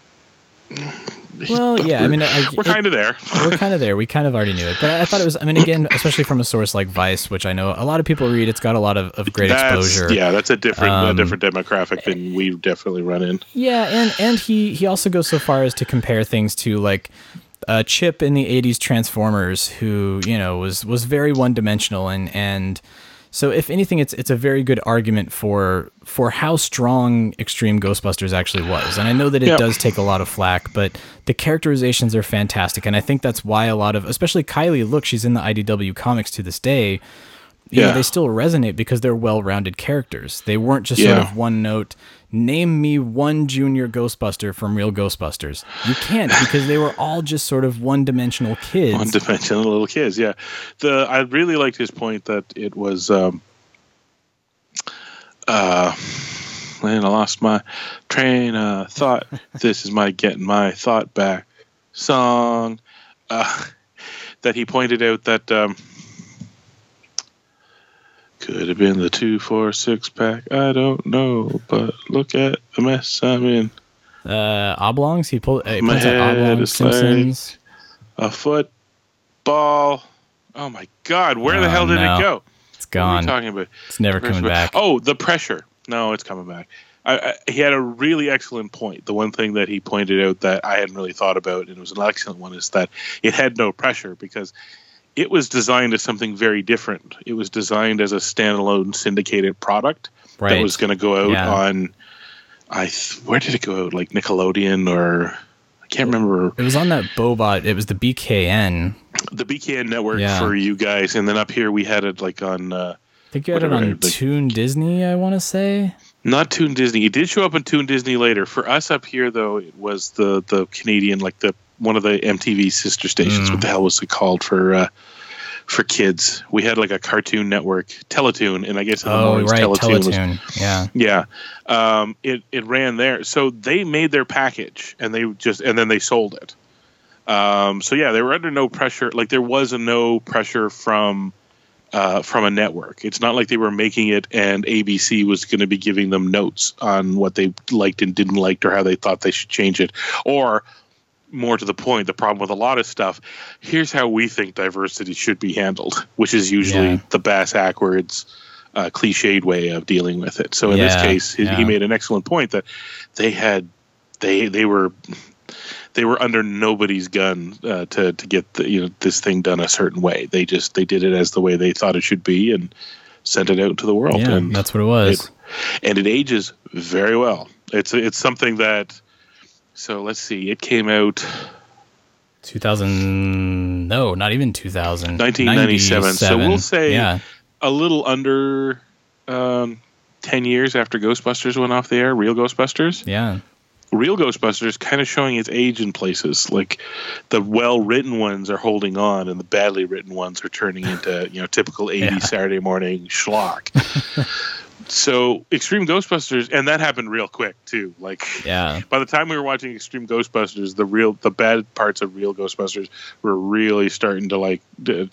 S1: Well, yeah. I mean, I,
S5: we're kind of there."
S1: we're kind of there. We kind of already knew it, but I thought it was. I mean, again, especially from a source like Vice, which I know a lot of people read. It's got a lot of, of great
S5: That's-
S1: exposure.
S5: Yeah, that's a different
S1: Um,
S5: a different demographic than we've definitely run in.
S1: Yeah, and and he he also goes so far as to compare things to like uh, Chip in the '80s Transformers, who you know was was very one dimensional, and and so if anything, it's it's a very good argument for for how strong Extreme Ghostbusters actually was. And I know that it does take a lot of flack, but the characterizations are fantastic, and I think that's why a lot of, especially Kylie, look, she's in the IDW comics to this day. You know,
S5: Yeah.
S1: they still resonate because they're well-rounded characters. They weren't just sort of one note. Name me one junior Ghostbuster from Real Ghostbusters. You can't because they were all just sort of one-dimensional kids.
S5: One dimensional little kids, yeah. The I really liked his point that it was um uh man, I lost my train of thought. (laughs) this is my getting my thought back song. Uh (laughs) that he pointed out that um could have been the two four six pack. I don't know, but look at the mess I'm in.
S1: uh, oblongs. He pulled. Uh, he
S5: My head
S1: oblongs.
S5: is like-
S1: Simpsons.
S5: A football. Oh my God! Where the
S1: Oh,
S5: hell did
S1: no.
S5: it go?
S1: It's
S5: What are
S1: gone.
S5: talking about?
S1: It's never coming back.
S5: Oh, the pressure. No, it's coming back. I, I, he had a really excellent point. The one thing that he pointed out that I hadn't really thought about, and it was an excellent one, is that it had no pressure because it was designed as something very different. It was designed as a standalone syndicated product
S1: Right.
S5: that was going to go out
S1: Yeah.
S5: on. I th- where did it go out? Like Nickelodeon or I can't remember
S1: It was on that Bohbot. It was the BKN.
S5: the BKN network
S1: Yeah.
S5: for you guys, and then up here we had it like on. Uh,
S1: I think you had it on
S5: like-
S1: Toon Disney. I want to say.
S5: Not Toon Disney. It did show up on Toon Disney later. For us up here, though, it was the the Canadian, like the one of the MTV sister stations.
S1: Mm.
S5: What the hell was it called for uh, for kids. We had like a Cartoon Network Teletoon, and I guess in the
S1: Oh,
S5: mornings
S1: right,
S5: Teletoon, was
S1: Teletoon. Yeah.
S5: yeah, um, it it ran there. So they made their package, and they just and then they sold it. Um, so yeah, they were under no pressure. Like there was a no pressure from uh, from a network. It's not like they were making it and ABC was going to be giving them notes on what they liked and didn't like or how they thought they should change it. Or more to the point, the problem with a lot of stuff. Here's how we think diversity should be handled, which is usually
S1: Yeah.
S5: the bass backwards. Uh, cliched way of dealing with it. So in this case, he,
S1: yeah.
S5: he made an excellent point that they had they they were they were under nobody's gun uh, to to get the, you know this thing done a certain way. They just they did it as the way they thought it should be and sent it out to the world.
S1: Yeah,
S5: and
S1: that's what it was.
S5: it- and it ages very well. It's it's something that. So let's see. It came out
S1: 2000. No, not even 2000.
S5: 1997. So we'll say
S1: Yeah.
S5: a little under um, ten years after Ghostbusters went off the air. Real Ghostbusters.
S1: Yeah.
S5: real Ghostbusters kind of showing its age in places. Like the well written ones are holding on, and the badly written ones are turning into you know typical 80s (laughs)
S1: Yeah.
S5: Saturday morning schlock. (laughs) so Extreme Ghostbusters, and that happened real quick too. Like
S1: Yeah. (laughs)
S5: by the time we were watching Extreme Ghostbusters, the real the bad parts of real Ghostbusters were really starting to like to.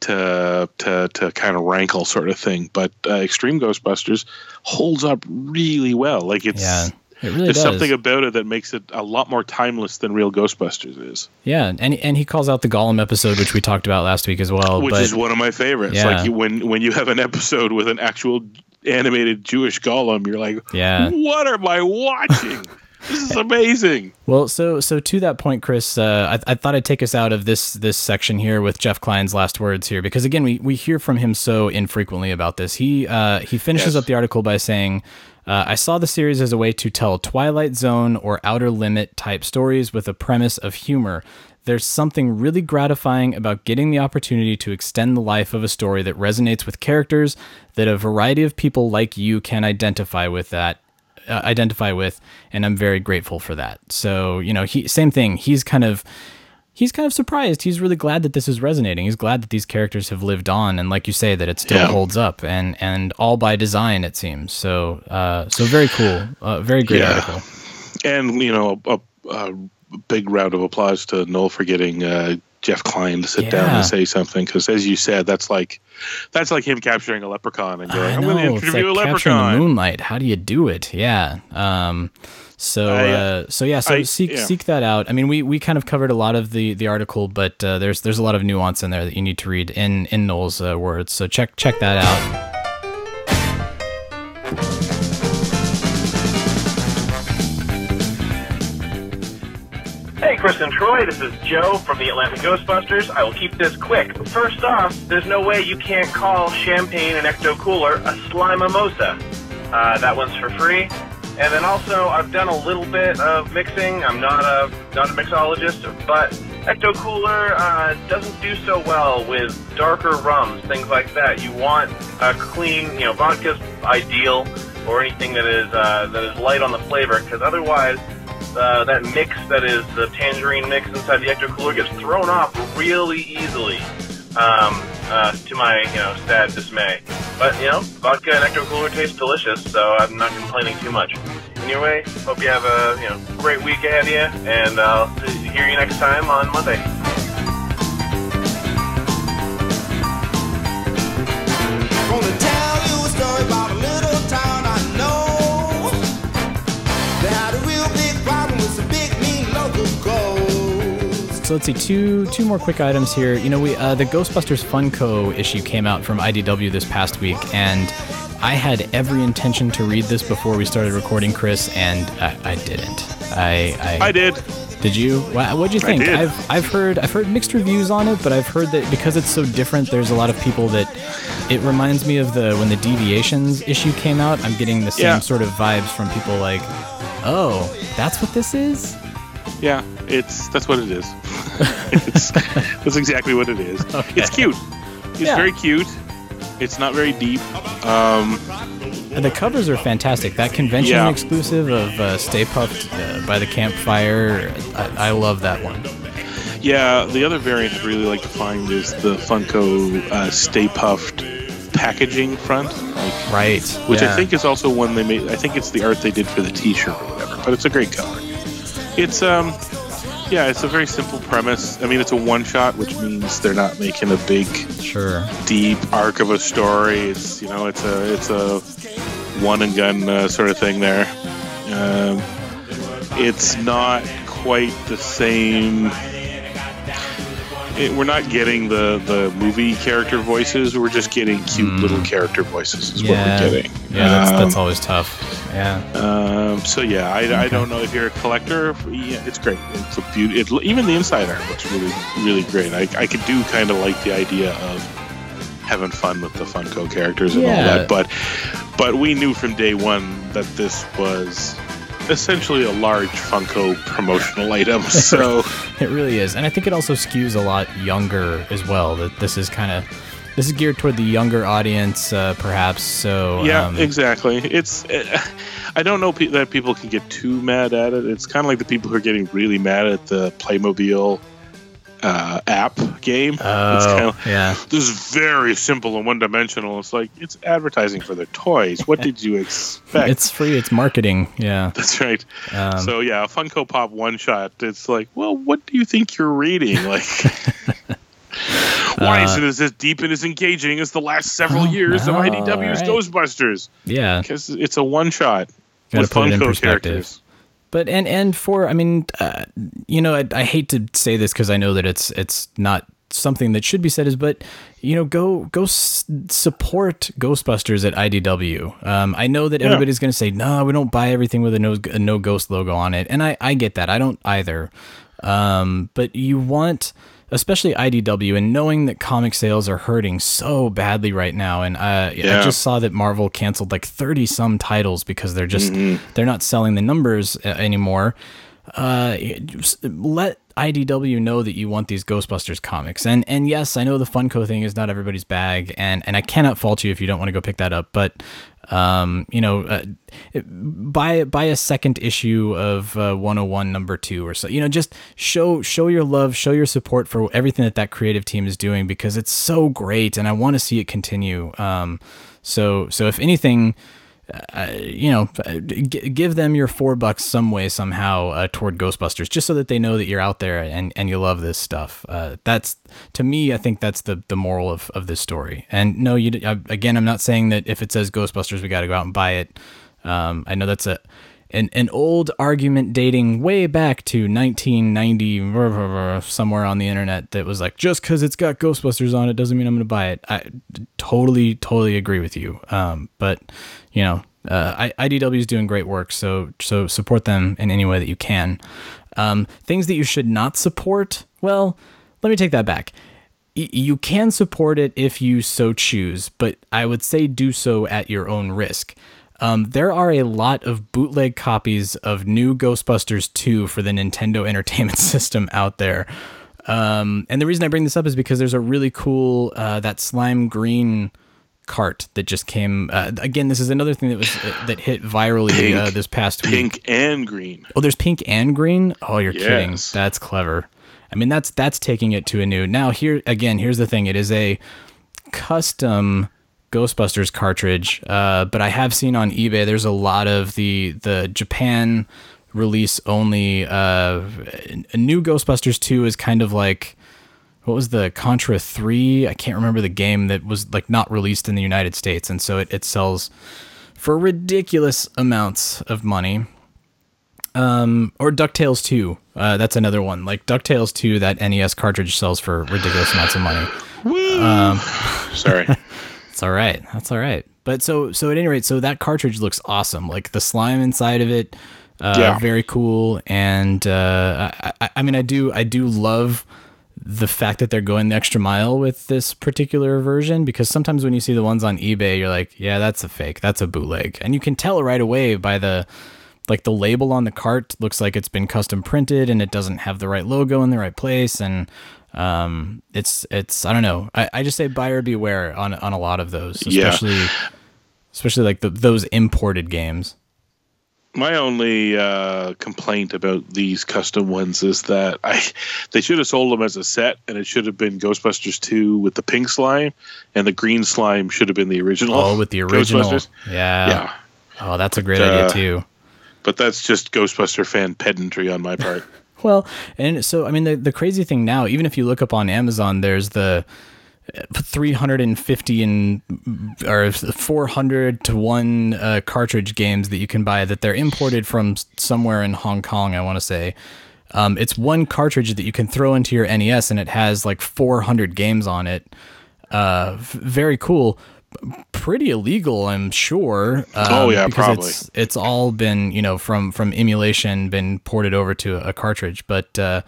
S5: To, to to kind of rankle sort of thing, but uh, Extreme Ghostbusters holds up really well. Like it's
S1: Yeah. It really
S5: there's
S1: does.
S5: something about it that makes it a lot more timeless than real Ghostbusters is,
S1: Yeah, and and he calls out the Golem episode, which we talked about last week as well.
S5: which
S1: but
S5: is one of my favorites.
S1: Yeah.
S5: Like you, when when you have an episode with an actual animated Jewish golem, you're like,
S1: Yeah.
S5: what am I watching? (laughs) this is amazing.
S1: Well, so so to that point, Chris, uh, I, I thought I'd take us out of this this section here with Jeff Kline's last words here because again, we, we hear from him so infrequently about this. He uh, he finishes
S5: Yes.
S1: up the article by saying, uh, "I saw the series as a way to tell Twilight Zone or Outer Limit type stories with a premise of humor." There's something really gratifying about getting the opportunity to extend the life of a story that resonates with characters that a variety of people like you can identify with that uh, identify with and I'm very grateful for that. So, you know, he same thing. He's kind of he's kind of surprised. He's really glad that this is resonating. He's glad that these characters have lived on and like you say that it still
S5: Yeah.
S1: holds up and and all by design it seems. So, uh so very cool. Uh, very great
S5: Yeah.
S1: article.
S5: And you know, a, a big round of applause to Noel for getting uh, Jeff Kline to sit down and say something because, as you said, that's like that's like him capturing a leprechaun and going, "I'm going to interview
S1: like
S5: a
S1: capturing the moonlight. How do you do it? Yeah. Um, so,
S5: I, uh,
S1: uh, so yeah, so
S5: I-
S1: seek
S5: yeah.
S1: seek that out. I mean, we, we kind of covered a lot of the, the article, but uh, there's there's a lot of nuance in there that you need to read in in Noel's uh, words. So check check that out.
S10: Hey, Chris and Troy, this is Joe from the Atlanta Ghostbusters. I will keep this quick. First off, there's no way you can't call champagne and Ecto Cooler a slime mimosa. Uh, that one's for free. And then also, I've done a little bit of mixing. I'm not a not a mixologist, but Ecto Cooler uh, doesn't do so well with darker rums, things like that. You want a clean, you know, vodka's ideal, or anything that is uh, that is light on the flavor, because otherwise uh, that mix that is the tangerine mix inside the Ecto Cooler gets thrown off really easily. Um, uh, to my you know sad dismay, but you know vodka and Ecto Cooler taste delicious, so I'm not complaining too much. Anyway, hope you have a you know great week ahead of you, and I'll hear you next time on Monday.
S11: Gonna tell you a story about a little
S1: So let's see two two more quick items here. You know, we uh, the Ghostbusters Funko issue came out from IDW this past week, and I had every intention to read this before we started recording, Chris, and I, I didn't. I, I
S5: I did.
S1: Did you? What'd you
S5: I
S1: think?
S5: did.
S1: have I've heard I've heard mixed reviews on it, but I've heard that because it's so different, there's a lot of people that it reminds me of the when the Deviations issue came out. I'm getting the same
S5: Yeah.
S1: sort of vibes from people like, oh, that's what this is.
S5: Yeah, it's that's what it is. (laughs) it's, that's exactly what it is.
S1: Okay.
S5: It's cute. It's
S1: Yeah.
S5: very cute. It's not very deep. Um,
S1: And the covers are fantastic. That convention
S5: Yeah.
S1: exclusive of uh, Stay Puft uh, by the Campfire, I, I love that one.
S5: Yeah, the other variant I'd really like to find is the Funko uh, Stay Puft packaging front, like,
S1: Right.
S5: which
S1: yeah.
S5: I think is also one they made. I think it's the art they did for the T-shirt or whatever, but it's a great cover. It's um, yeah, it's a very simple premise. I mean, it's a one shot, which means they're not making a big,
S1: Sure.
S5: deep arc of a story. It's you know, it's a it's a one and gun uh, sort of thing there. Um, it's not quite the same. It, we're not getting the the movie character voices. We're just getting cute little character voices. Is
S1: Mm. Yeah.
S5: what we're getting.
S1: Yeah, that's,
S5: Um,
S1: that's always tough. Yeah.
S5: um, so yeah, I, I don't know if you're a collector. Yeah, it's great. It's a beauty. It, even the inside art looks really, really great. I, I could do kind of like the idea of having fun with the Funko characters and all that. But but we knew from day one that this was essentially a large Funko promotional item. (laughs) So (laughs)
S1: It really is, and I think it also skews a lot younger as well. That this is kind of this is geared toward the younger audience, uh, perhaps. So
S5: yeah,
S1: um,
S5: exactly. It's uh, I don't know pe- that people can get too mad at it. It's kind of like the people who are getting really mad at the Playmobil uh, app game. it's
S1: Oh,
S5: kind of
S1: yeah.
S5: this is very simple and one dimensional. It's like it's advertising for their toys. What did you expect?
S1: it's free. It's marketing. Yeah. (laughs)
S5: That's right.
S1: Um,
S5: so yeah, Funko Pop one shot. It's like, well, what do you think you're reading? (laughs) Like, (laughs) why
S1: Uh,
S5: isn't it as deep and as engaging as the last several years of
S1: oh,
S5: IDW's
S1: right.
S5: Ghostbusters?
S1: Yeah.
S5: Because it's a one shot with
S1: put it in
S5: Funko
S1: perspective.
S5: characters.
S1: But and and for I mean, uh, you know, I, I hate to say this because I know that it's it's not something that should be said is, but you know, go go s- support Ghostbusters at IDW. Um, I know that
S5: Yeah.
S1: everybody's going to say, no, we don't buy everything with a no a no ghost logo on it, and I I get that. I don't either. Um, but you want. Especially IDW, and knowing that comic sales are hurting so badly right now, and uh, I just saw that Marvel canceled like thirty some titles because they're just
S5: Mhm.
S1: they're not selling the numbers uh, anymore. Uh, let IDW know that you want these Ghostbusters comics, and and yes, I know the Funko thing is not everybody's bag, and and I cannot fault you if you don't want to go pick that up, but um, you know, uh, buy buy a second issue of uh, 101 number two or so. You know, just show show your love, show your support for everything that that creative team is doing because it's so great, and I want to see it continue. Um, so so if anything uh, you know, uh, g- give them your four bucks some way somehow uh, toward Ghostbusters, just so that they know that you're out there and, and you love this stuff. Uh, that's to me, I think that's the the moral of, of this story. And no, you I, again, I'm not saying that if it says Ghostbusters, we got to go out and buy it. Um, I know that's a an, an old argument dating way back to 1990 somewhere on the internet that was like just because it's got ghostbusters on it doesn't mean i'm to buy it. I totally totally agree with you. Um, but you know uh, idw is doing great work so so support them in any way that you can. Um, things that you should not support well let me take that back. You can support it if you so choose, but I would say do so at your own risk. Um, there are a lot of bootleg copies of new Ghostbusters 2 for the Nintendo (laughs) Entertainment System out there. Um, and the reason I bring this up is because there's a really cool, uh, that slime green cart that just came. Uh, again, this is another thing that was uh, that hit virally
S5: Pink.
S1: uh, this past week.
S5: Pink and green.
S1: Oh, there's pink and green. Oh, you're kidding. That's clever. I mean, that's that's taking it to a new. Now here again, here's the thing. It is a custom Ghostbusters cartridge, uh, but I have seen on eBay there's a lot of the the Japan release only. Uh, a new Ghostbusters two is kind of like what was the Contra 3? I can't remember the game that was like not released in the United States. And so it, it sells for ridiculous amounts of money. Um, or DuckTales 2. Uh, that's another one. Like DuckTales 2, that NES cartridge sells for ridiculous amounts of money. Um,
S5: Sorry. (laughs)
S1: it's all right. That's all right. But so so at any rate, so that cartridge looks awesome. Like the slime inside of it, uh,
S5: Yeah.
S1: very cool. And uh, I, I, I mean, I do I do love the fact that they're going the extra mile with this particular version because sometimes when you see the ones on eBay, you're like, yeah, that's a fake, that's a bootleg, and you can tell right away by the like the label on the cart looks like it's been custom printed and it doesn't have the right logo in the right place and um it's it's i don't know i, I just say buyer beware on on a lot of those
S5: Yeah.
S1: especially especially like the, those imported games
S5: My only uh, complaint about these custom ones is that I they should have sold them as a set, and it should have been Ghostbusters two with the pink slime, and the green slime should have been the original.
S1: Oh, with the original. Yeah.
S5: Yeah.
S1: Oh, that's a great
S5: Uh,
S1: idea too.
S5: But that's just Ghostbuster fan pedantry on my part. (laughs)
S1: Well, and so I mean the the crazy thing now, even if you look up on Amazon, there's the 350 and or 400 to 1 uh, cartridge games that you can buy that they're imported from somewhere in Hong Kong, I want to say. Um, it's one cartridge that you can throw into your NES and it has like 400 games on it. Uh, very cool. Pretty illegal, I'm sure. Um,
S5: Oh, yeah,
S1: because
S5: probably.
S1: It's, it's all been, you know, from from emulation, been ported over to a cartridge. But uh,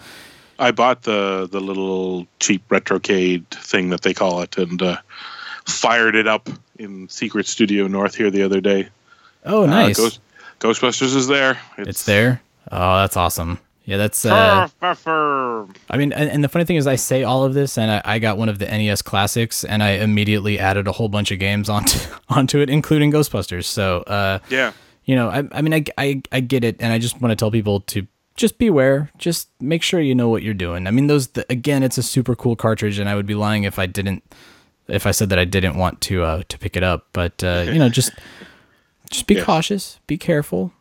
S5: I bought the the little cheap retrocade thing that they call it, and uh, fired it up in Secret Studio North here the other day.
S1: oh,
S5: Uh,
S1: nice.
S5: Ghost, Ghostbusters is there.
S1: it's there. Oh, that's awesome. Yeah, that's. Uh, I mean, and, and the funny thing is, I say all of this, and I, I got one of the NES classics, and I immediately added a whole bunch of games onto (laughs) onto it, including Ghostbusters. So, uh,
S5: Yeah.
S1: you know, I, I mean, I, I, I get it, and I just want to tell people to just beware, just make sure you know what you're doing. I mean, those the, again, it's a super cool cartridge, and I would be lying if I didn't, if I said that I didn't want to uh, to pick it up. But uh, you know, just just be
S5: Yes.
S1: cautious, be careful.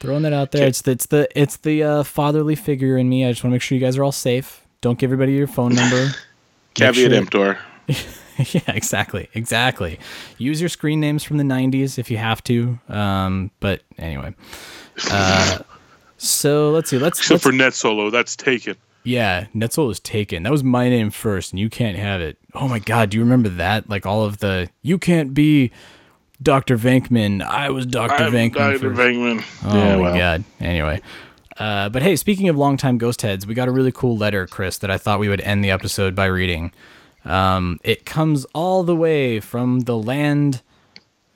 S1: Throwing that out there. It's the, it's the it's the uh, fatherly figure in me. I just want to make sure you guys are all safe. Don't give everybody your phone number. (laughs)
S5: Caveat
S1: sure-
S5: emptor. (laughs)
S1: yeah, exactly, exactly. Use your screen names from the '90s if you have to. Um, but anyway, uh, so let's see. Let's,
S5: Except
S1: let's
S5: for Net Solo, that's taken.
S1: yeah, Netzel is taken. That was my name first, and you can't have it. Oh my god, do you remember that? Like all of the you can't be Dr. Venkman. I was Dr.
S5: I'm
S1: Venkman.
S5: Dr. Venkman.
S1: Oh
S5: yeah,
S1: my
S5: well.
S1: god. Anyway. Uh, but hey, speaking of longtime ghost heads, we got a really cool letter, Chris, that I thought we would end the episode by reading. Um, it comes all the way from the land.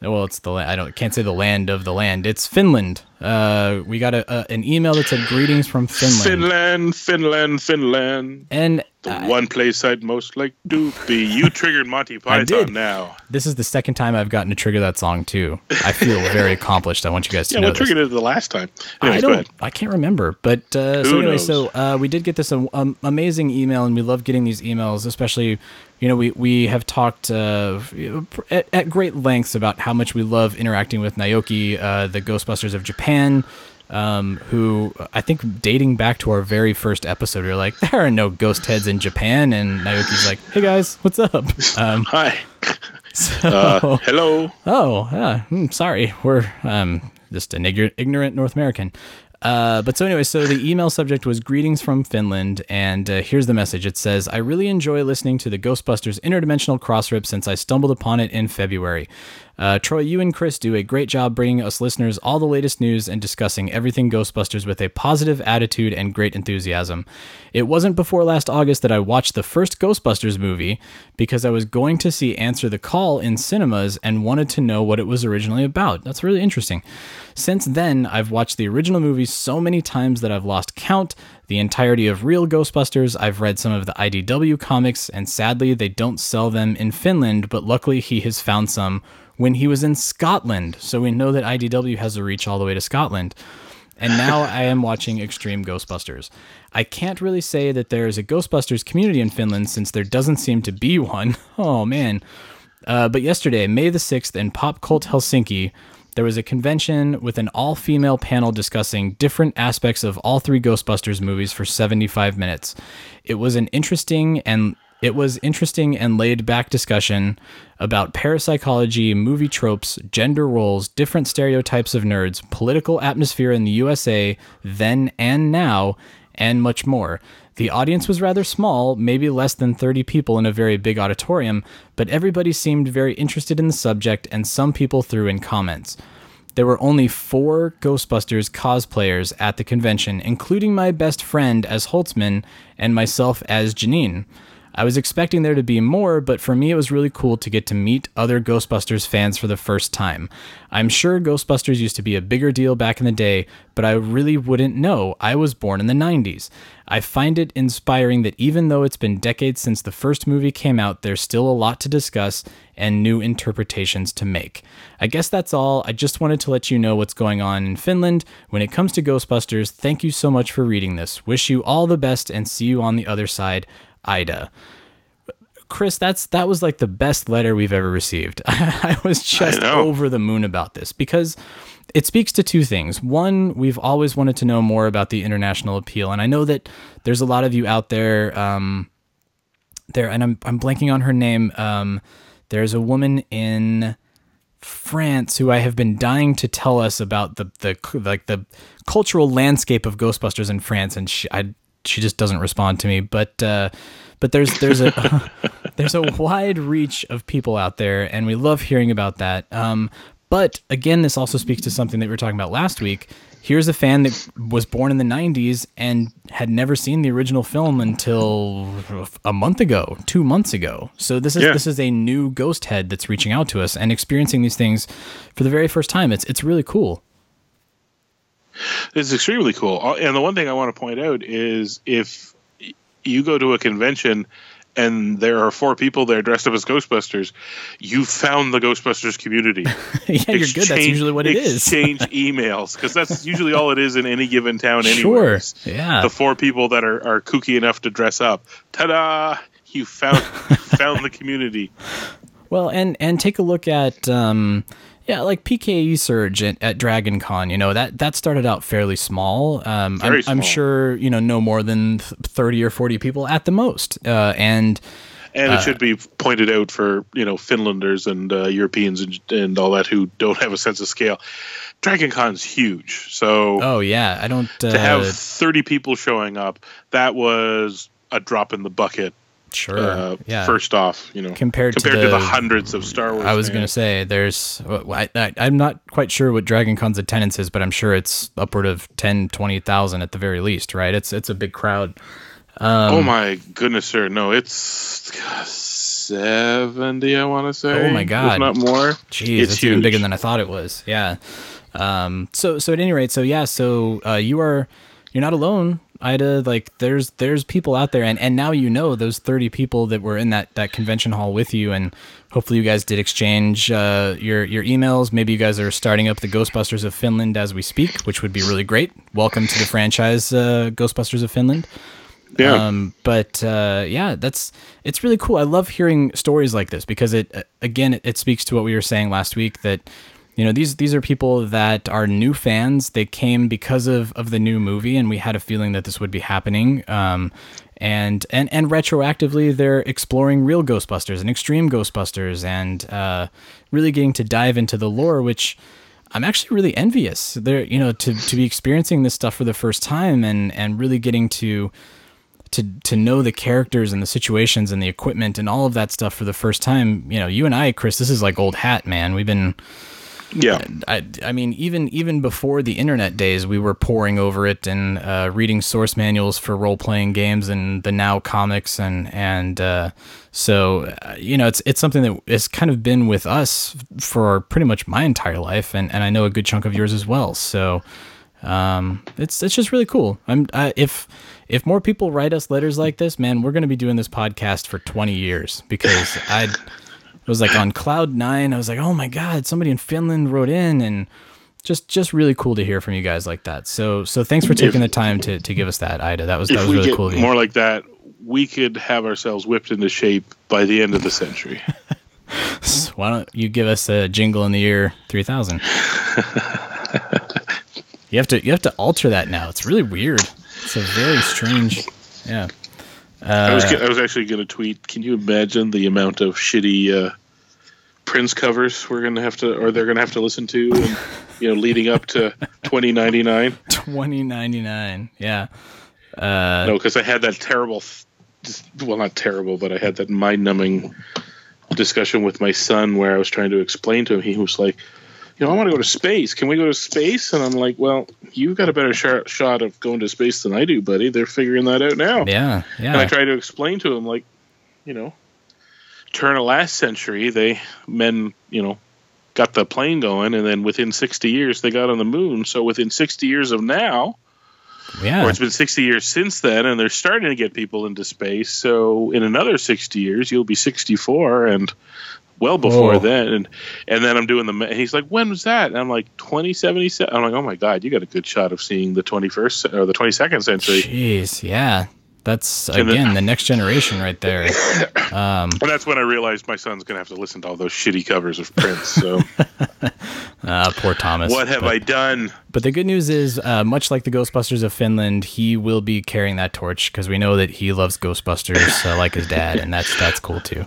S1: Well, it's the la- I don't can't say the land of the land. It's Finland. Uh, we got a, a an email that said greetings from Finland.
S5: Finland, Finland, Finland.
S1: And
S5: The one place I'd most like to be. You triggered Monty (laughs) Python now.
S1: this is the second time I've gotten to trigger that song too. I feel (laughs) very accomplished. I want you guys to
S5: Yeah,
S1: know.
S5: what
S1: this.
S5: triggered it the last time?
S1: I
S5: Anyways, go
S1: don't. I can't remember, but uh, so anyway,
S5: knows?
S1: so uh, we did get this um, um, amazing email, and we love getting these emails, especially. You know, we we have talked uh, at, at great lengths about how much we love interacting with Naoki, uh, the Ghostbusters of Japan, um, who I think dating back to our very first episode, we were like, there are no ghost heads in Japan, and Naoki's like, hey guys, what's up? (laughs) Um,
S5: Hi.
S1: so,
S5: Uh, hello.
S1: Oh, yeah. Hmm, sorry. We're um, just an ignorant, ignorant North American. Uh, but so anyway, so the email subject was greetings from Finland, and uh, here's the message. It says, "I really enjoy listening to the Ghostbusters Interdimensional Crossrip since I stumbled upon it in February. Uh, Troy, you and Chris do a great job bringing us listeners all the latest news and discussing everything Ghostbusters with a positive attitude and great enthusiasm. It wasn't before last August that I watched the first Ghostbusters movie because I was going to see Answer the Call in cinemas and wanted to know what it was originally about. That's really interesting. Since then, I've watched the original movie so many times that I've lost count. The entirety of real Ghostbusters, I've read some of the IDW comics, and sadly, they don't sell them in Finland, but luckily, he has found some when he was in Scotland. So we know that IDW has a reach all the way to Scotland. And now I am watching Extreme Ghostbusters. I can't really say that there is a Ghostbusters community in Finland since there doesn't seem to be one. (laughs) Oh man. Uh, but yesterday, May the 6th, in Pop Cult Helsinki, there was a convention with an all female panel discussing different aspects of all three Ghostbusters movies for 75 minutes. It was an interesting and it was interesting and laid back discussion about parapsychology, movie tropes, gender roles, different stereotypes of nerds, political atmosphere in the USA then and now, and much more. The audience was rather small, maybe less than 30 people in a very big auditorium, but everybody seemed very interested in the subject and some people threw in comments. There were only four Ghostbusters cosplayers at the convention, including my best friend as Holtzman and myself as Janine. I was expecting there to be more, but for me, it was really cool to get to meet other Ghostbusters fans for the first time. I'm sure Ghostbusters used to be a bigger deal back in the day, but I really wouldn't know. I was born in the 90s. I find it inspiring that even though it's been decades since the first movie came out, there's still a lot to discuss and new interpretations to make. I guess that's all. I just wanted to let you know what's going on in Finland. When it comes to Ghostbusters, thank you so much for reading this. Wish you all the best and see you on the other side. Ida. Chris, that's that was like the best letter we've ever received. (laughs) I was just
S5: know.
S1: over the moon about this because it speaks to two things. One, we've always wanted to know more about the international appeal, and I know that there's a lot of you out there. Um, there, and I'm I'm blanking on her name. Um, there's a woman in France who I have been dying to tell us about the the like the cultural landscape of Ghostbusters in France, and she I, she just doesn't respond to me. But uh, but there's there's a (laughs) there's a wide reach of people out there, and we love hearing about that. Um, but again, this also speaks to something that we were talking about last week. Here's a fan that was born in the 90s and had never seen the original film until a month ago, two months ago. So this is
S5: Yeah.
S1: this is a new ghost head that's reaching out to us and experiencing these things for the very first time. It's it's really cool.
S5: It's extremely cool. Uh, And the one thing I want to point out is if you go to a convention and there are four people there dressed up as Ghostbusters, you found the Ghostbusters community. (laughs)
S1: yeah, you're good. That's usually what it is.
S5: exchange (laughs) emails because that's usually all it is in any given town.
S1: Sure.
S5: Anyways.
S1: Yeah.
S5: The four people that are, are kooky enough to dress up. Ta-da! You found (laughs) found the community.
S1: Well, and and take a look at um, yeah, like PKE Surge at, at Dragon Con. You know that that started out fairly small. Um, I'm,
S5: Very
S1: I'm sure you know no more than thirty or forty people at the most. Uh, and
S5: And
S1: Uh,
S5: it should be pointed out for you know Finlanders and uh, Europeans and, and all that who don't have a sense of scale. Dragon Con's huge, so
S1: oh yeah, I don't uh,
S5: to have 30 people showing up, that was a drop in the bucket.
S1: Sure
S5: Uh,
S1: yeah
S5: First off, you know,
S1: Compared to
S5: compared to the,
S1: the-
S5: hundreds of Star Wars.
S1: I was gonna say there's I, I'm not quite sure what Dragon Con's attendance is, but I'm sure it's upward of 10, 20,000 at the very least, right? It's it's a big crowd. Um,
S5: oh my goodness, sir! No, it's seventy. I want to say.
S1: Oh my god!
S5: if not more.
S1: Jeez,
S5: it's
S1: it's, even bigger than I thought it was. Yeah. Um. So so at any rate, so yeah. So uh, you are you're not alone, Ida. Like there's there's people out there, and and now you know those thirty people that were in that that convention hall with you, and hopefully you guys did exchange uh, your your emails. Maybe you guys are starting up the Ghostbusters of Finland as we speak, which would be really great. Welcome to the franchise, uh, Ghostbusters of Finland.
S5: Yeah.
S1: Um, but uh, yeah, that's it's really cool. I love hearing stories like this because it again it, it speaks to what we were saying last week that you know these these are people that are new fans. They came because of of the new movie, and we had a feeling that this would be happening. Um, and and and retroactively, they're exploring real Ghostbusters and extreme Ghostbusters, and uh, really getting to dive into the lore, which. I'm actually really envious. There, you know, to, to be experiencing this stuff for the first time and and really getting to to to know the characters and the situations and the equipment and all of that stuff for the first time. You know, you and I, Chris, this is like old hat, man. We've been
S5: Yeah.
S1: I, I mean, even even before the internet days, we were poring over it and uh, reading source manuals for role playing games and the now comics and and uh, so uh, you know it's it's something that has kind of been with us for pretty much my entire life, and, and I know a good chunk of yours as well. So um, it's it's just really cool. I'm I, if if more people write us letters like this, man, we're gonna be doing this podcast for 20 years because (laughs) I it was like on cloud nine. I was like, oh my god, somebody in Finland wrote in, and just just really cool to hear from you guys like that. So so thanks for taking the time to, to give us that, Ida. That was that was really cool.
S5: more like that, we could have ourselves whipped into shape by the end of the century. (laughs)
S1: Why don't you give us a jingle in the year three thousand? (laughs) you have to you have to alter that now. It's really weird. It's a very strange. Yeah.
S5: I was
S1: Uh,
S5: I was actually going to tweet. Can you imagine the amount of shitty uh, Prince covers we're going to have to, or they're going to have to listen to, and, you know, leading up to 2099? (laughs)
S1: Twenty ninety nine. Yeah. Uh,
S5: no, because I had that terrible, just, well, not terrible, but I had that mind-numbing discussion with my son where I was trying to explain to him. He was like, "You know, I want to go to space. Can we go to space?" And I'm like, "Well, you've got a better sh- shot of going to space than I do, buddy. They're figuring that out now."
S1: Yeah.
S5: And I try to explain to him, like, you know, turn of last century, they men, you know, got the plane going, and then within 60 years they got on the moon. So within 60 years of now,
S1: Yeah.
S5: or it's been 60 years since then, and they're starting to get people into space. So in another 60 years, you'll be 64, and well before
S1: Whoa.
S5: then. And and then I'm doing the. And he's like, "When was that?" And I'm like, "2077." I'm like, "Oh my god, you got a good shot of seeing the 21st or the 22nd century."
S1: Jeez, yeah. That's
S5: And then-
S1: again the next generation right there. (laughs) Um,
S5: And that's when I realized my son's gonna have to listen to all those shitty covers of Prince. So
S1: uh, (laughs) poor Thomas.
S5: what have
S1: But-
S5: I done?
S1: But the good news is, uh, much like the Ghostbusters of Finland, he will be carrying that torch because we know that he loves Ghostbusters uh, like his dad, and that's that's cool too.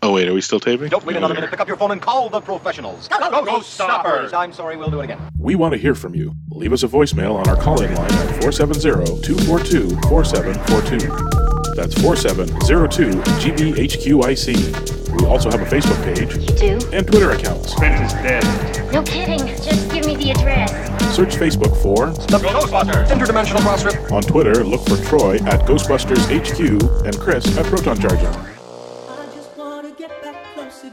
S5: Oh wait, are we still taping?
S12: Don't wait another minute. Pick up your phone and call the professionals. Ghost stoppers. I'm sorry. We'll do it again.
S13: We want to hear from you. Leave us a voicemail on our call-in line at 470-242-4742. That's 4702-GBHQIC. We also have a Facebook page You
S14: do?
S13: and Twitter accounts.
S5: Prince is dead.
S14: No kidding. Just give me the address.
S13: Search Facebook for
S12: The Ghostbusters Interdimensional Cross Rip.
S13: On Twitter, look for Troy at Ghostbusters HQ and Chris at Proton Jar Jar.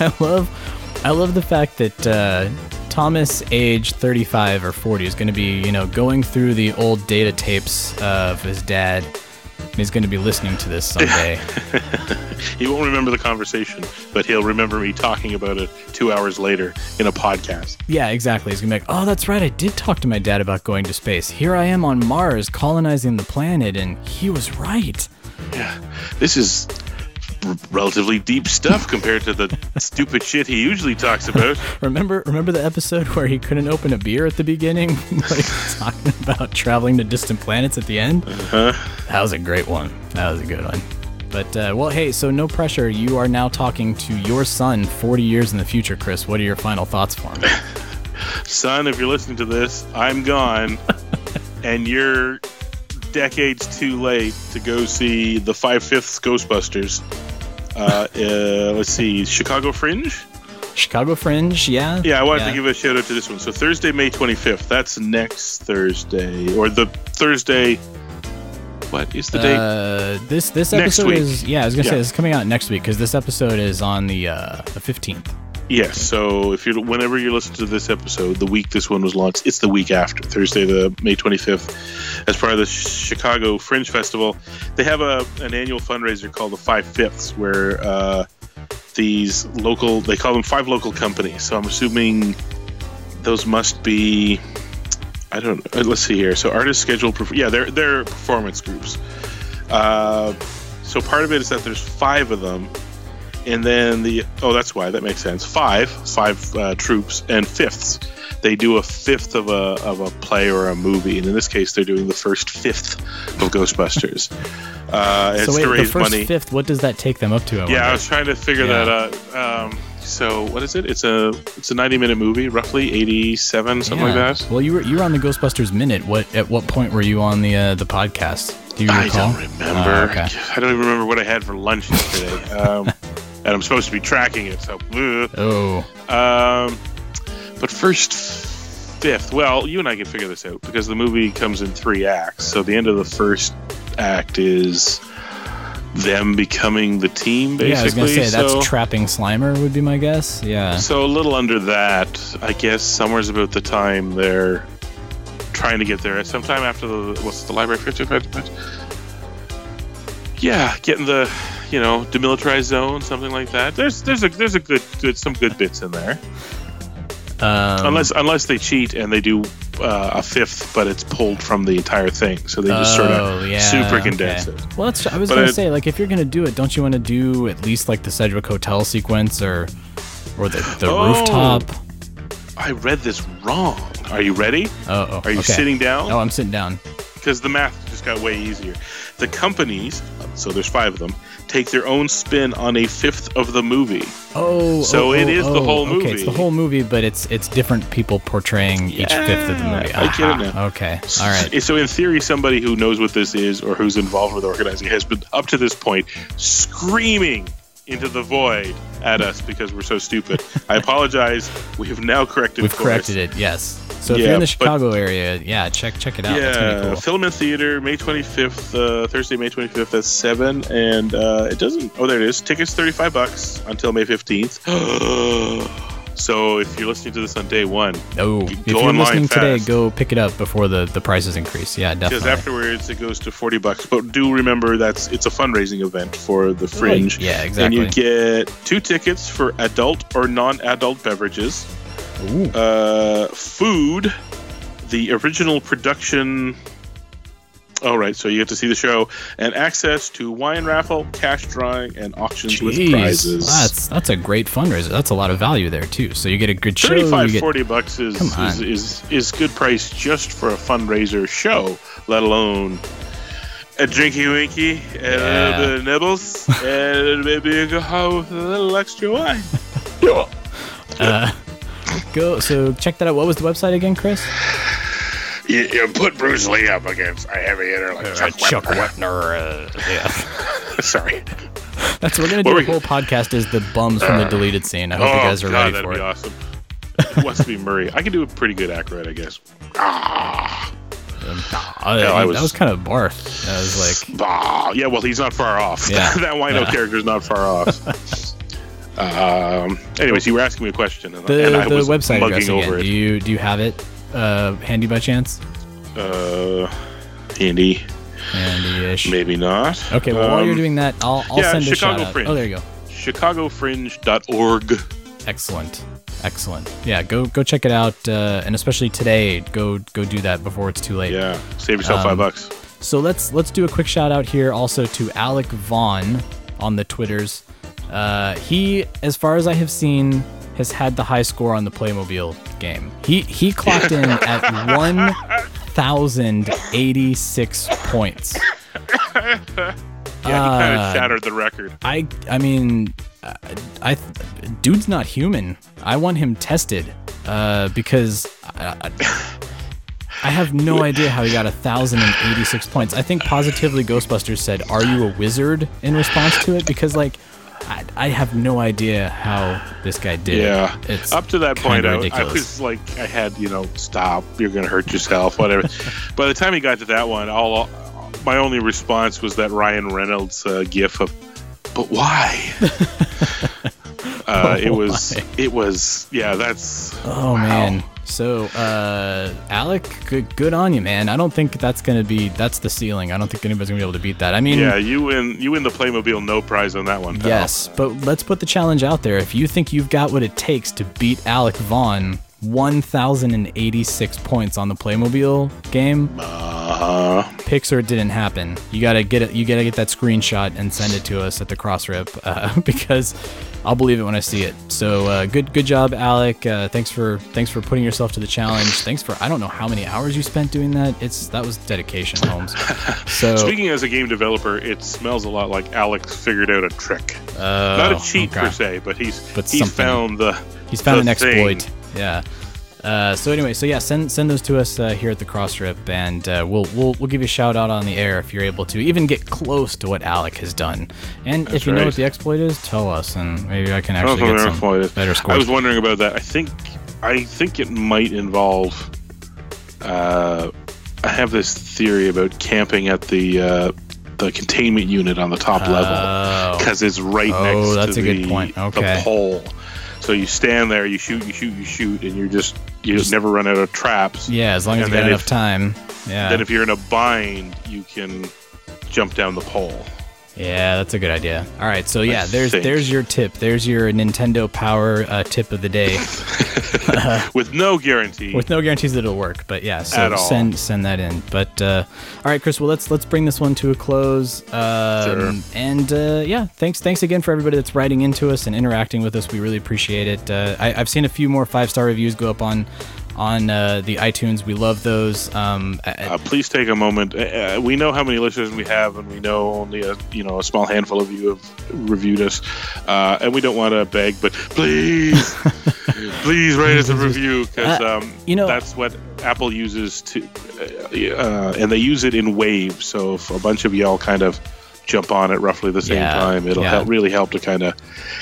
S12: (laughs)
S1: I love, I love the fact that uh, Thomas, age 35 or 40, is going to be, you know, going through the old data tapes of his dad. And he's going to be listening to this (laughs) someday.
S5: He won't remember the conversation, but he'll remember me talking about it two hours later in a podcast.
S1: yeah, exactly. He's going to be like, oh, that's right. I did talk to my dad about going to space. Here I am on Mars colonizing the planet, and he was right.
S5: Yeah, this is relatively deep stuff compared to the (laughs) stupid shit he usually talks about.
S1: Remember, remember the episode where he couldn't open a beer at the beginning, (laughs) like talking about traveling to distant planets at the end.
S5: Uh-huh.
S1: That was a great one. That was a good one. But uh, well, hey, so no pressure. You are now talking to your son 40 years in the future, Chris. What are your final thoughts for him? (laughs)
S5: Son, if you're listening to this, I'm gone, and you're decades too late to go see the Five Fifths Ghostbusters. Uh, uh, let's see, Chicago Fringe.
S1: Chicago Fringe, yeah.
S5: Yeah, I wanted
S1: Yeah.
S5: to give a shout out to this one. So Thursday, May 25th. That's next Thursday, or the Thursday. What is the date?
S1: Uh, this this episode is yeah. I was gonna
S5: Yeah.
S1: say is coming out next week because this episode is on the uh, the 15th.
S5: Yes. So if you whenever you listen to this episode, the week this one was launched, it's the week after Thursday, the May 25th, as part of the Chicago Fringe Festival. They have a an annual fundraiser called the Five Fifths, where uh, these local they call them five local companies. So I'm assuming those must be. I don't know. Let's see here. So artists scheduled. Perf- yeah, they're they're performance groups. Uh, so part of it is that there's five of them and then the oh that's why that makes sense five five uh, troops and fifths they do a fifth of a of a play or a movie and in this case they're doing the first fifth of ghostbusters uh,
S1: so wait, the first
S5: money
S1: fifth. What does that take them up to? I
S5: yeah i was trying to figure
S1: Yeah.
S5: that out um, so what is it it's a it's a 90 minute movie roughly 87 something like that
S1: Well, you were you were on the Ghostbusters minute. What at what point were you on the uh, the podcast? Do you
S5: I don't remember.
S1: Oh, okay.
S5: I don't even remember what I had for lunch yesterday. (laughs) Um, and I'm supposed to be tracking it, so. ugh.
S1: Oh.
S5: Um, but first, fifth. Well, you and I can figure this out because the movie comes in three acts. So the end of the first act is them becoming the team, basically.
S1: Yeah, I was gonna say that's trapping Slimer would be my guess. Yeah.
S5: so a little under that, I guess. Somewhere's about the time they're trying to get there. Sometime after the what's the library fifty Yeah, getting the you know demilitarized zone, something like that. There's there's a there's a good good some good bits in there.
S1: Um,
S5: unless unless they cheat and they do uh, a fifth, but it's pulled from the entire thing, so they just sort
S1: Oh,
S5: of
S1: yeah,
S5: super condense
S1: okay.
S5: it.
S1: Well, that's, I was
S5: But
S1: gonna
S5: it-
S1: say, like, if you're gonna do it, don't you want to do at least like the Sedgwick Hotel sequence or or the, the
S5: Oh.
S1: rooftop?
S5: I read this wrong. Are you ready?
S1: Oh, oh,
S5: Are you
S1: okay.
S5: sitting down?
S1: Oh, I'm sitting down.
S5: Because the math just out way easier. The companies, so there's five of them, take their own spin on a fifth of the movie.
S1: Oh,
S5: So
S1: oh,
S5: it
S1: oh,
S5: the whole
S1: Okay, it's the whole movie, but it's it's different people portraying each fifth of the movie.
S5: I get it now.
S1: Okay, all right.
S5: So in theory, somebody who knows what this is or who's involved with organizing has been up to this point screaming into the void at us because we're so stupid. I apologize. We have now corrected.
S1: We've
S5: course.
S1: corrected it. Yes. So if
S5: Yeah,
S1: you're in the
S5: but-
S1: Chicago area, yeah, check check it out. That's gonna be
S5: Yeah,
S1: cool.
S5: Filament Theater, May 25th, uh, Thursday, May 25th at 7. And uh, it doesn't. Oh, there it is. Tickets 35 bucks until May 15th. (gasps) (gasps) so if you're listening to this on day one,
S1: Oh,
S5: go
S1: if you're listening today, go pick it up before the the prices increase. Yeah, definitely.
S5: Because afterwards it goes to 40 bucks. But do remember that's it's a fundraising event for the Fringe.
S1: Yeah, exactly.
S5: And you get two tickets for adult or non-adult beverages. Uh, food, the original production. All right, so you get to see the show and access to wine raffle, cash drawing, and auctions with
S1: Jeez,
S5: prizes.
S1: that's that's a great fundraiser. That's a lot of value there too. So you get a good show.
S5: 35
S1: get,
S5: 40 bucks is, is, is is good price just for a fundraiser show let alone a drinky winky and a little bit of nibbles (laughs) and maybe a go with a little extra wine (laughs)
S1: Uh, go. So check that out. What was the website again, Chris?
S5: You, you put Bruce Lee up against a heavy hitter like Chuck,
S1: Chuck
S5: Wepner.
S1: Wepner. uh, yeah. (laughs)
S5: sorry
S1: That's what we're gonna do
S5: What
S1: a whole podcast is the bums from the deleted scene. I hope
S5: oh
S1: you guys are
S5: God,
S1: ready
S5: that'd
S1: for
S5: be
S1: it.
S5: awesome Who wants to be Murray I can do a pretty good Aykroyd I guess ah
S1: Uh,
S5: Yeah, I
S1: that
S5: was-
S1: was kind of barf. I was like,
S5: Ah, yeah, well, he's not far off.
S1: Yeah. (laughs)
S5: that wino
S1: Yeah.
S5: character's not far off. (laughs) um. Anyways, you were asking me a question, and,
S1: the
S5: and I
S1: the
S5: was
S1: website
S5: mugging
S1: address again.
S5: over
S1: Do you do you have it uh, handy by chance?
S5: Uh, handy.
S1: Handy-ish.
S5: Maybe not.
S1: Okay. Well, while you're
S5: Um,
S1: doing that, I'll I'll
S5: yeah,
S1: send a
S5: Chicago
S1: shout out.
S5: Fringe.
S1: Oh, there you go.
S5: ChicagoFringe.org.
S1: Excellent. Excellent. Yeah, go go check it out, uh, and especially today, go go do that before it's too late.
S5: Yeah, save yourself
S1: Um,
S5: five bucks.
S1: So let's let's do a quick shout out here also to Alec Vaughn on the Twitters. Uh, he, as far as I have seen, has had the high score on the Playmobil game. He he clocked in (laughs) at one thousand eighty six points. (laughs)
S5: Yeah, he kind
S1: uh,
S5: of shattered the record.
S1: I I mean, I, I dude's not human. I want him tested uh, because I, I, I have no (laughs) idea how he got a thousand and eighty six points. I think positively Ghostbusters said, "Are you a wizard?" in response to it because like. I, I have no idea how this guy did
S5: Yeah.
S1: it. It's
S5: Up to that point, I, I was like, I had, you know, stop. You're gonna hurt yourself. Whatever. (laughs) By the time he got to that one, all my only response was that Ryan Reynolds uh, gif of, "But why?" (laughs) uh, it was.
S1: Why?
S5: It was. Yeah. That's.
S1: Oh man. So, uh, Alec, good, good on you, man. I don't think that's gonna be that's the ceiling. I don't think anybody's gonna be able to beat that. I mean,
S5: yeah, you win. You win the Playmobil no prize on that one. pal.
S1: Yes, but let's put the challenge out there. If you think you've got what it takes to beat Alec Vaughn, 1,086 points on the Playmobil game,
S5: uh,
S1: pics or it didn't happen. You gotta get it. You gotta get that screenshot and send it to us at the Crossrip uh, (laughs) because I'll believe it when I see it. So uh, good, good job, Alec. Uh, thanks for thanks for putting yourself to the challenge. Thanks for I don't know how many hours you spent doing that. It's that was dedication, Holmes. (laughs) So
S5: Speaking as a game developer, it smells a lot like Alex figured out a trick.
S1: Oh,
S5: Not a cheat
S1: okay.
S5: per se, but he's
S1: But
S5: he's
S1: something.
S5: found the
S1: He's found
S5: the
S1: an
S5: thing.
S1: Yeah. Uh, so anyway, so yeah, send send those to us uh, here at the Crossrip, and uh, we'll we'll we'll give you a shout out on the air if you're able to even get close to what Alec has done. And if
S5: That's
S1: you know what the exploit is, tell us, and maybe I can
S5: I
S1: actually
S5: know
S1: get some
S5: exploit
S1: better
S5: I was wondering about that. I think I think it might involve. Uh, I have this theory about camping at the uh, the containment unit on the top
S1: Oh.
S5: level because it's right
S1: Oh,
S5: next
S1: that's
S5: to
S1: a good
S5: the, the pole. So you stand there, you shoot, you shoot, you shoot, and you're just you never run out of traps.
S1: yeah, as long as
S5: And
S1: you got enough
S5: if-
S1: time. Yeah.
S5: Then if you're in a bind, you can jump down the pole.
S1: Yeah, that's a good idea. All right, so yeah,
S5: I
S1: there's
S5: think.
S1: there's your tip. There's your Nintendo Power uh, tip of the day. (laughs) (laughs)
S5: with no guarantee.
S1: With no guarantees that it'll work, but yeah, so send send that in. But uh, all right, Chris. Well, let's let's bring this one to a close. Um,
S5: Sure.
S1: And uh, yeah, thanks thanks again for everybody that's writing into us and interacting with us. We really appreciate it. Uh, I, I've seen a few more five star reviews go up on on uh, the iTunes. We love those. Um,
S5: Uh, please take a moment. Uh, uh, we know how many listeners we have, and we know only a you know a small handful of you have reviewed us, uh, and we don't want to beg, but please, (laughs) please write us a review because
S1: Uh,
S5: um,
S1: you know-
S5: that's what Apple uses to, and they use it in waves. So if a bunch of y'all kind of jump on at roughly the same
S1: Yeah,
S5: time, it'll
S1: yeah.
S5: help, really help to kind of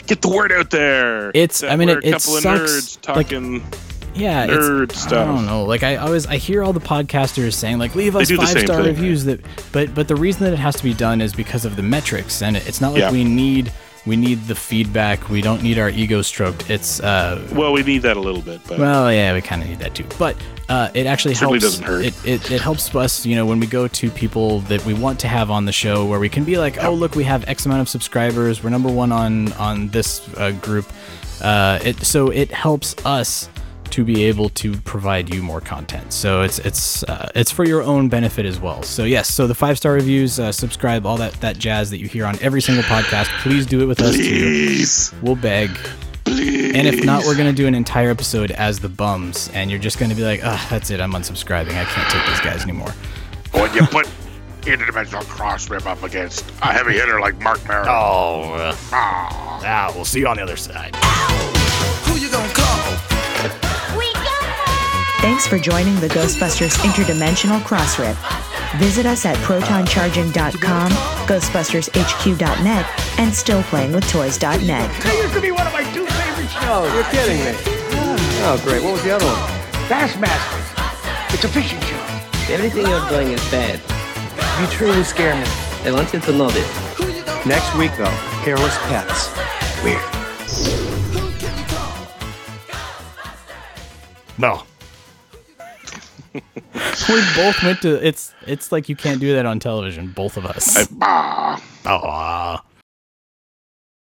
S5: get the word out there.
S1: It's- I mean, it-
S5: a
S1: it
S5: couple
S1: sucks,
S5: of nerds
S1: like-
S5: talking.
S1: Yeah,
S5: nerd
S1: it's,
S5: stuff.
S1: I don't know. Like I always, I hear all the podcasters saying like, leave us five star
S5: thing.
S1: reviews. That, but but the reason that it has to be done is because of the metrics, and it's not like
S5: Yeah.
S1: we need we need the feedback. We don't need our ego stroked. It's uh,
S5: Well, we need that a little bit, but
S1: Well, yeah, we kind of need that too. But uh, it actually
S5: Certainly
S1: helps.
S5: doesn't hurt.
S1: It, it, it helps us, you know, when we go to people that we want to have on the show, where we can be like, oh, look, we have X amount of subscribers. We're number one on on this uh, group. Uh, it so it helps us to be able to provide you more content. So it's it's uh, it's for your own benefit as well. So yes, so the five star reviews, uh, subscribe, all that that jazz that you hear on every single podcast. Please do it with us
S5: Please.
S1: too. We'll beg. Please. And if not, we're gonna do an entire episode as the bums, and you're just gonna be like, "Ah, that's it. I'm unsubscribing. I can't take these guys anymore."
S13: When you put interdimensional Crossrip up against a heavy hitter like Mark Merrill.
S1: Oh, uh, ah, we'll see you on the other side.
S11: Who you gonna call?
S2: Thanks for joining the Ghostbusters Interdimensional Crossrip. Visit us at protoncharging.com, ghostbustershq.net, and stillplayingwithtoys.net.
S3: That used to be one of my two favorite shows. You're kidding me. Oh, great. What was the other one? Bassmasters. It's a fishing show.
S15: Everything you're doing is bad. You truly scare me. I want you to know this.
S12: Next week, though, hairless pets. Weird.
S1: No. (laughs) we both went to. It's it's like you can't do that on television. Both of us. Ah.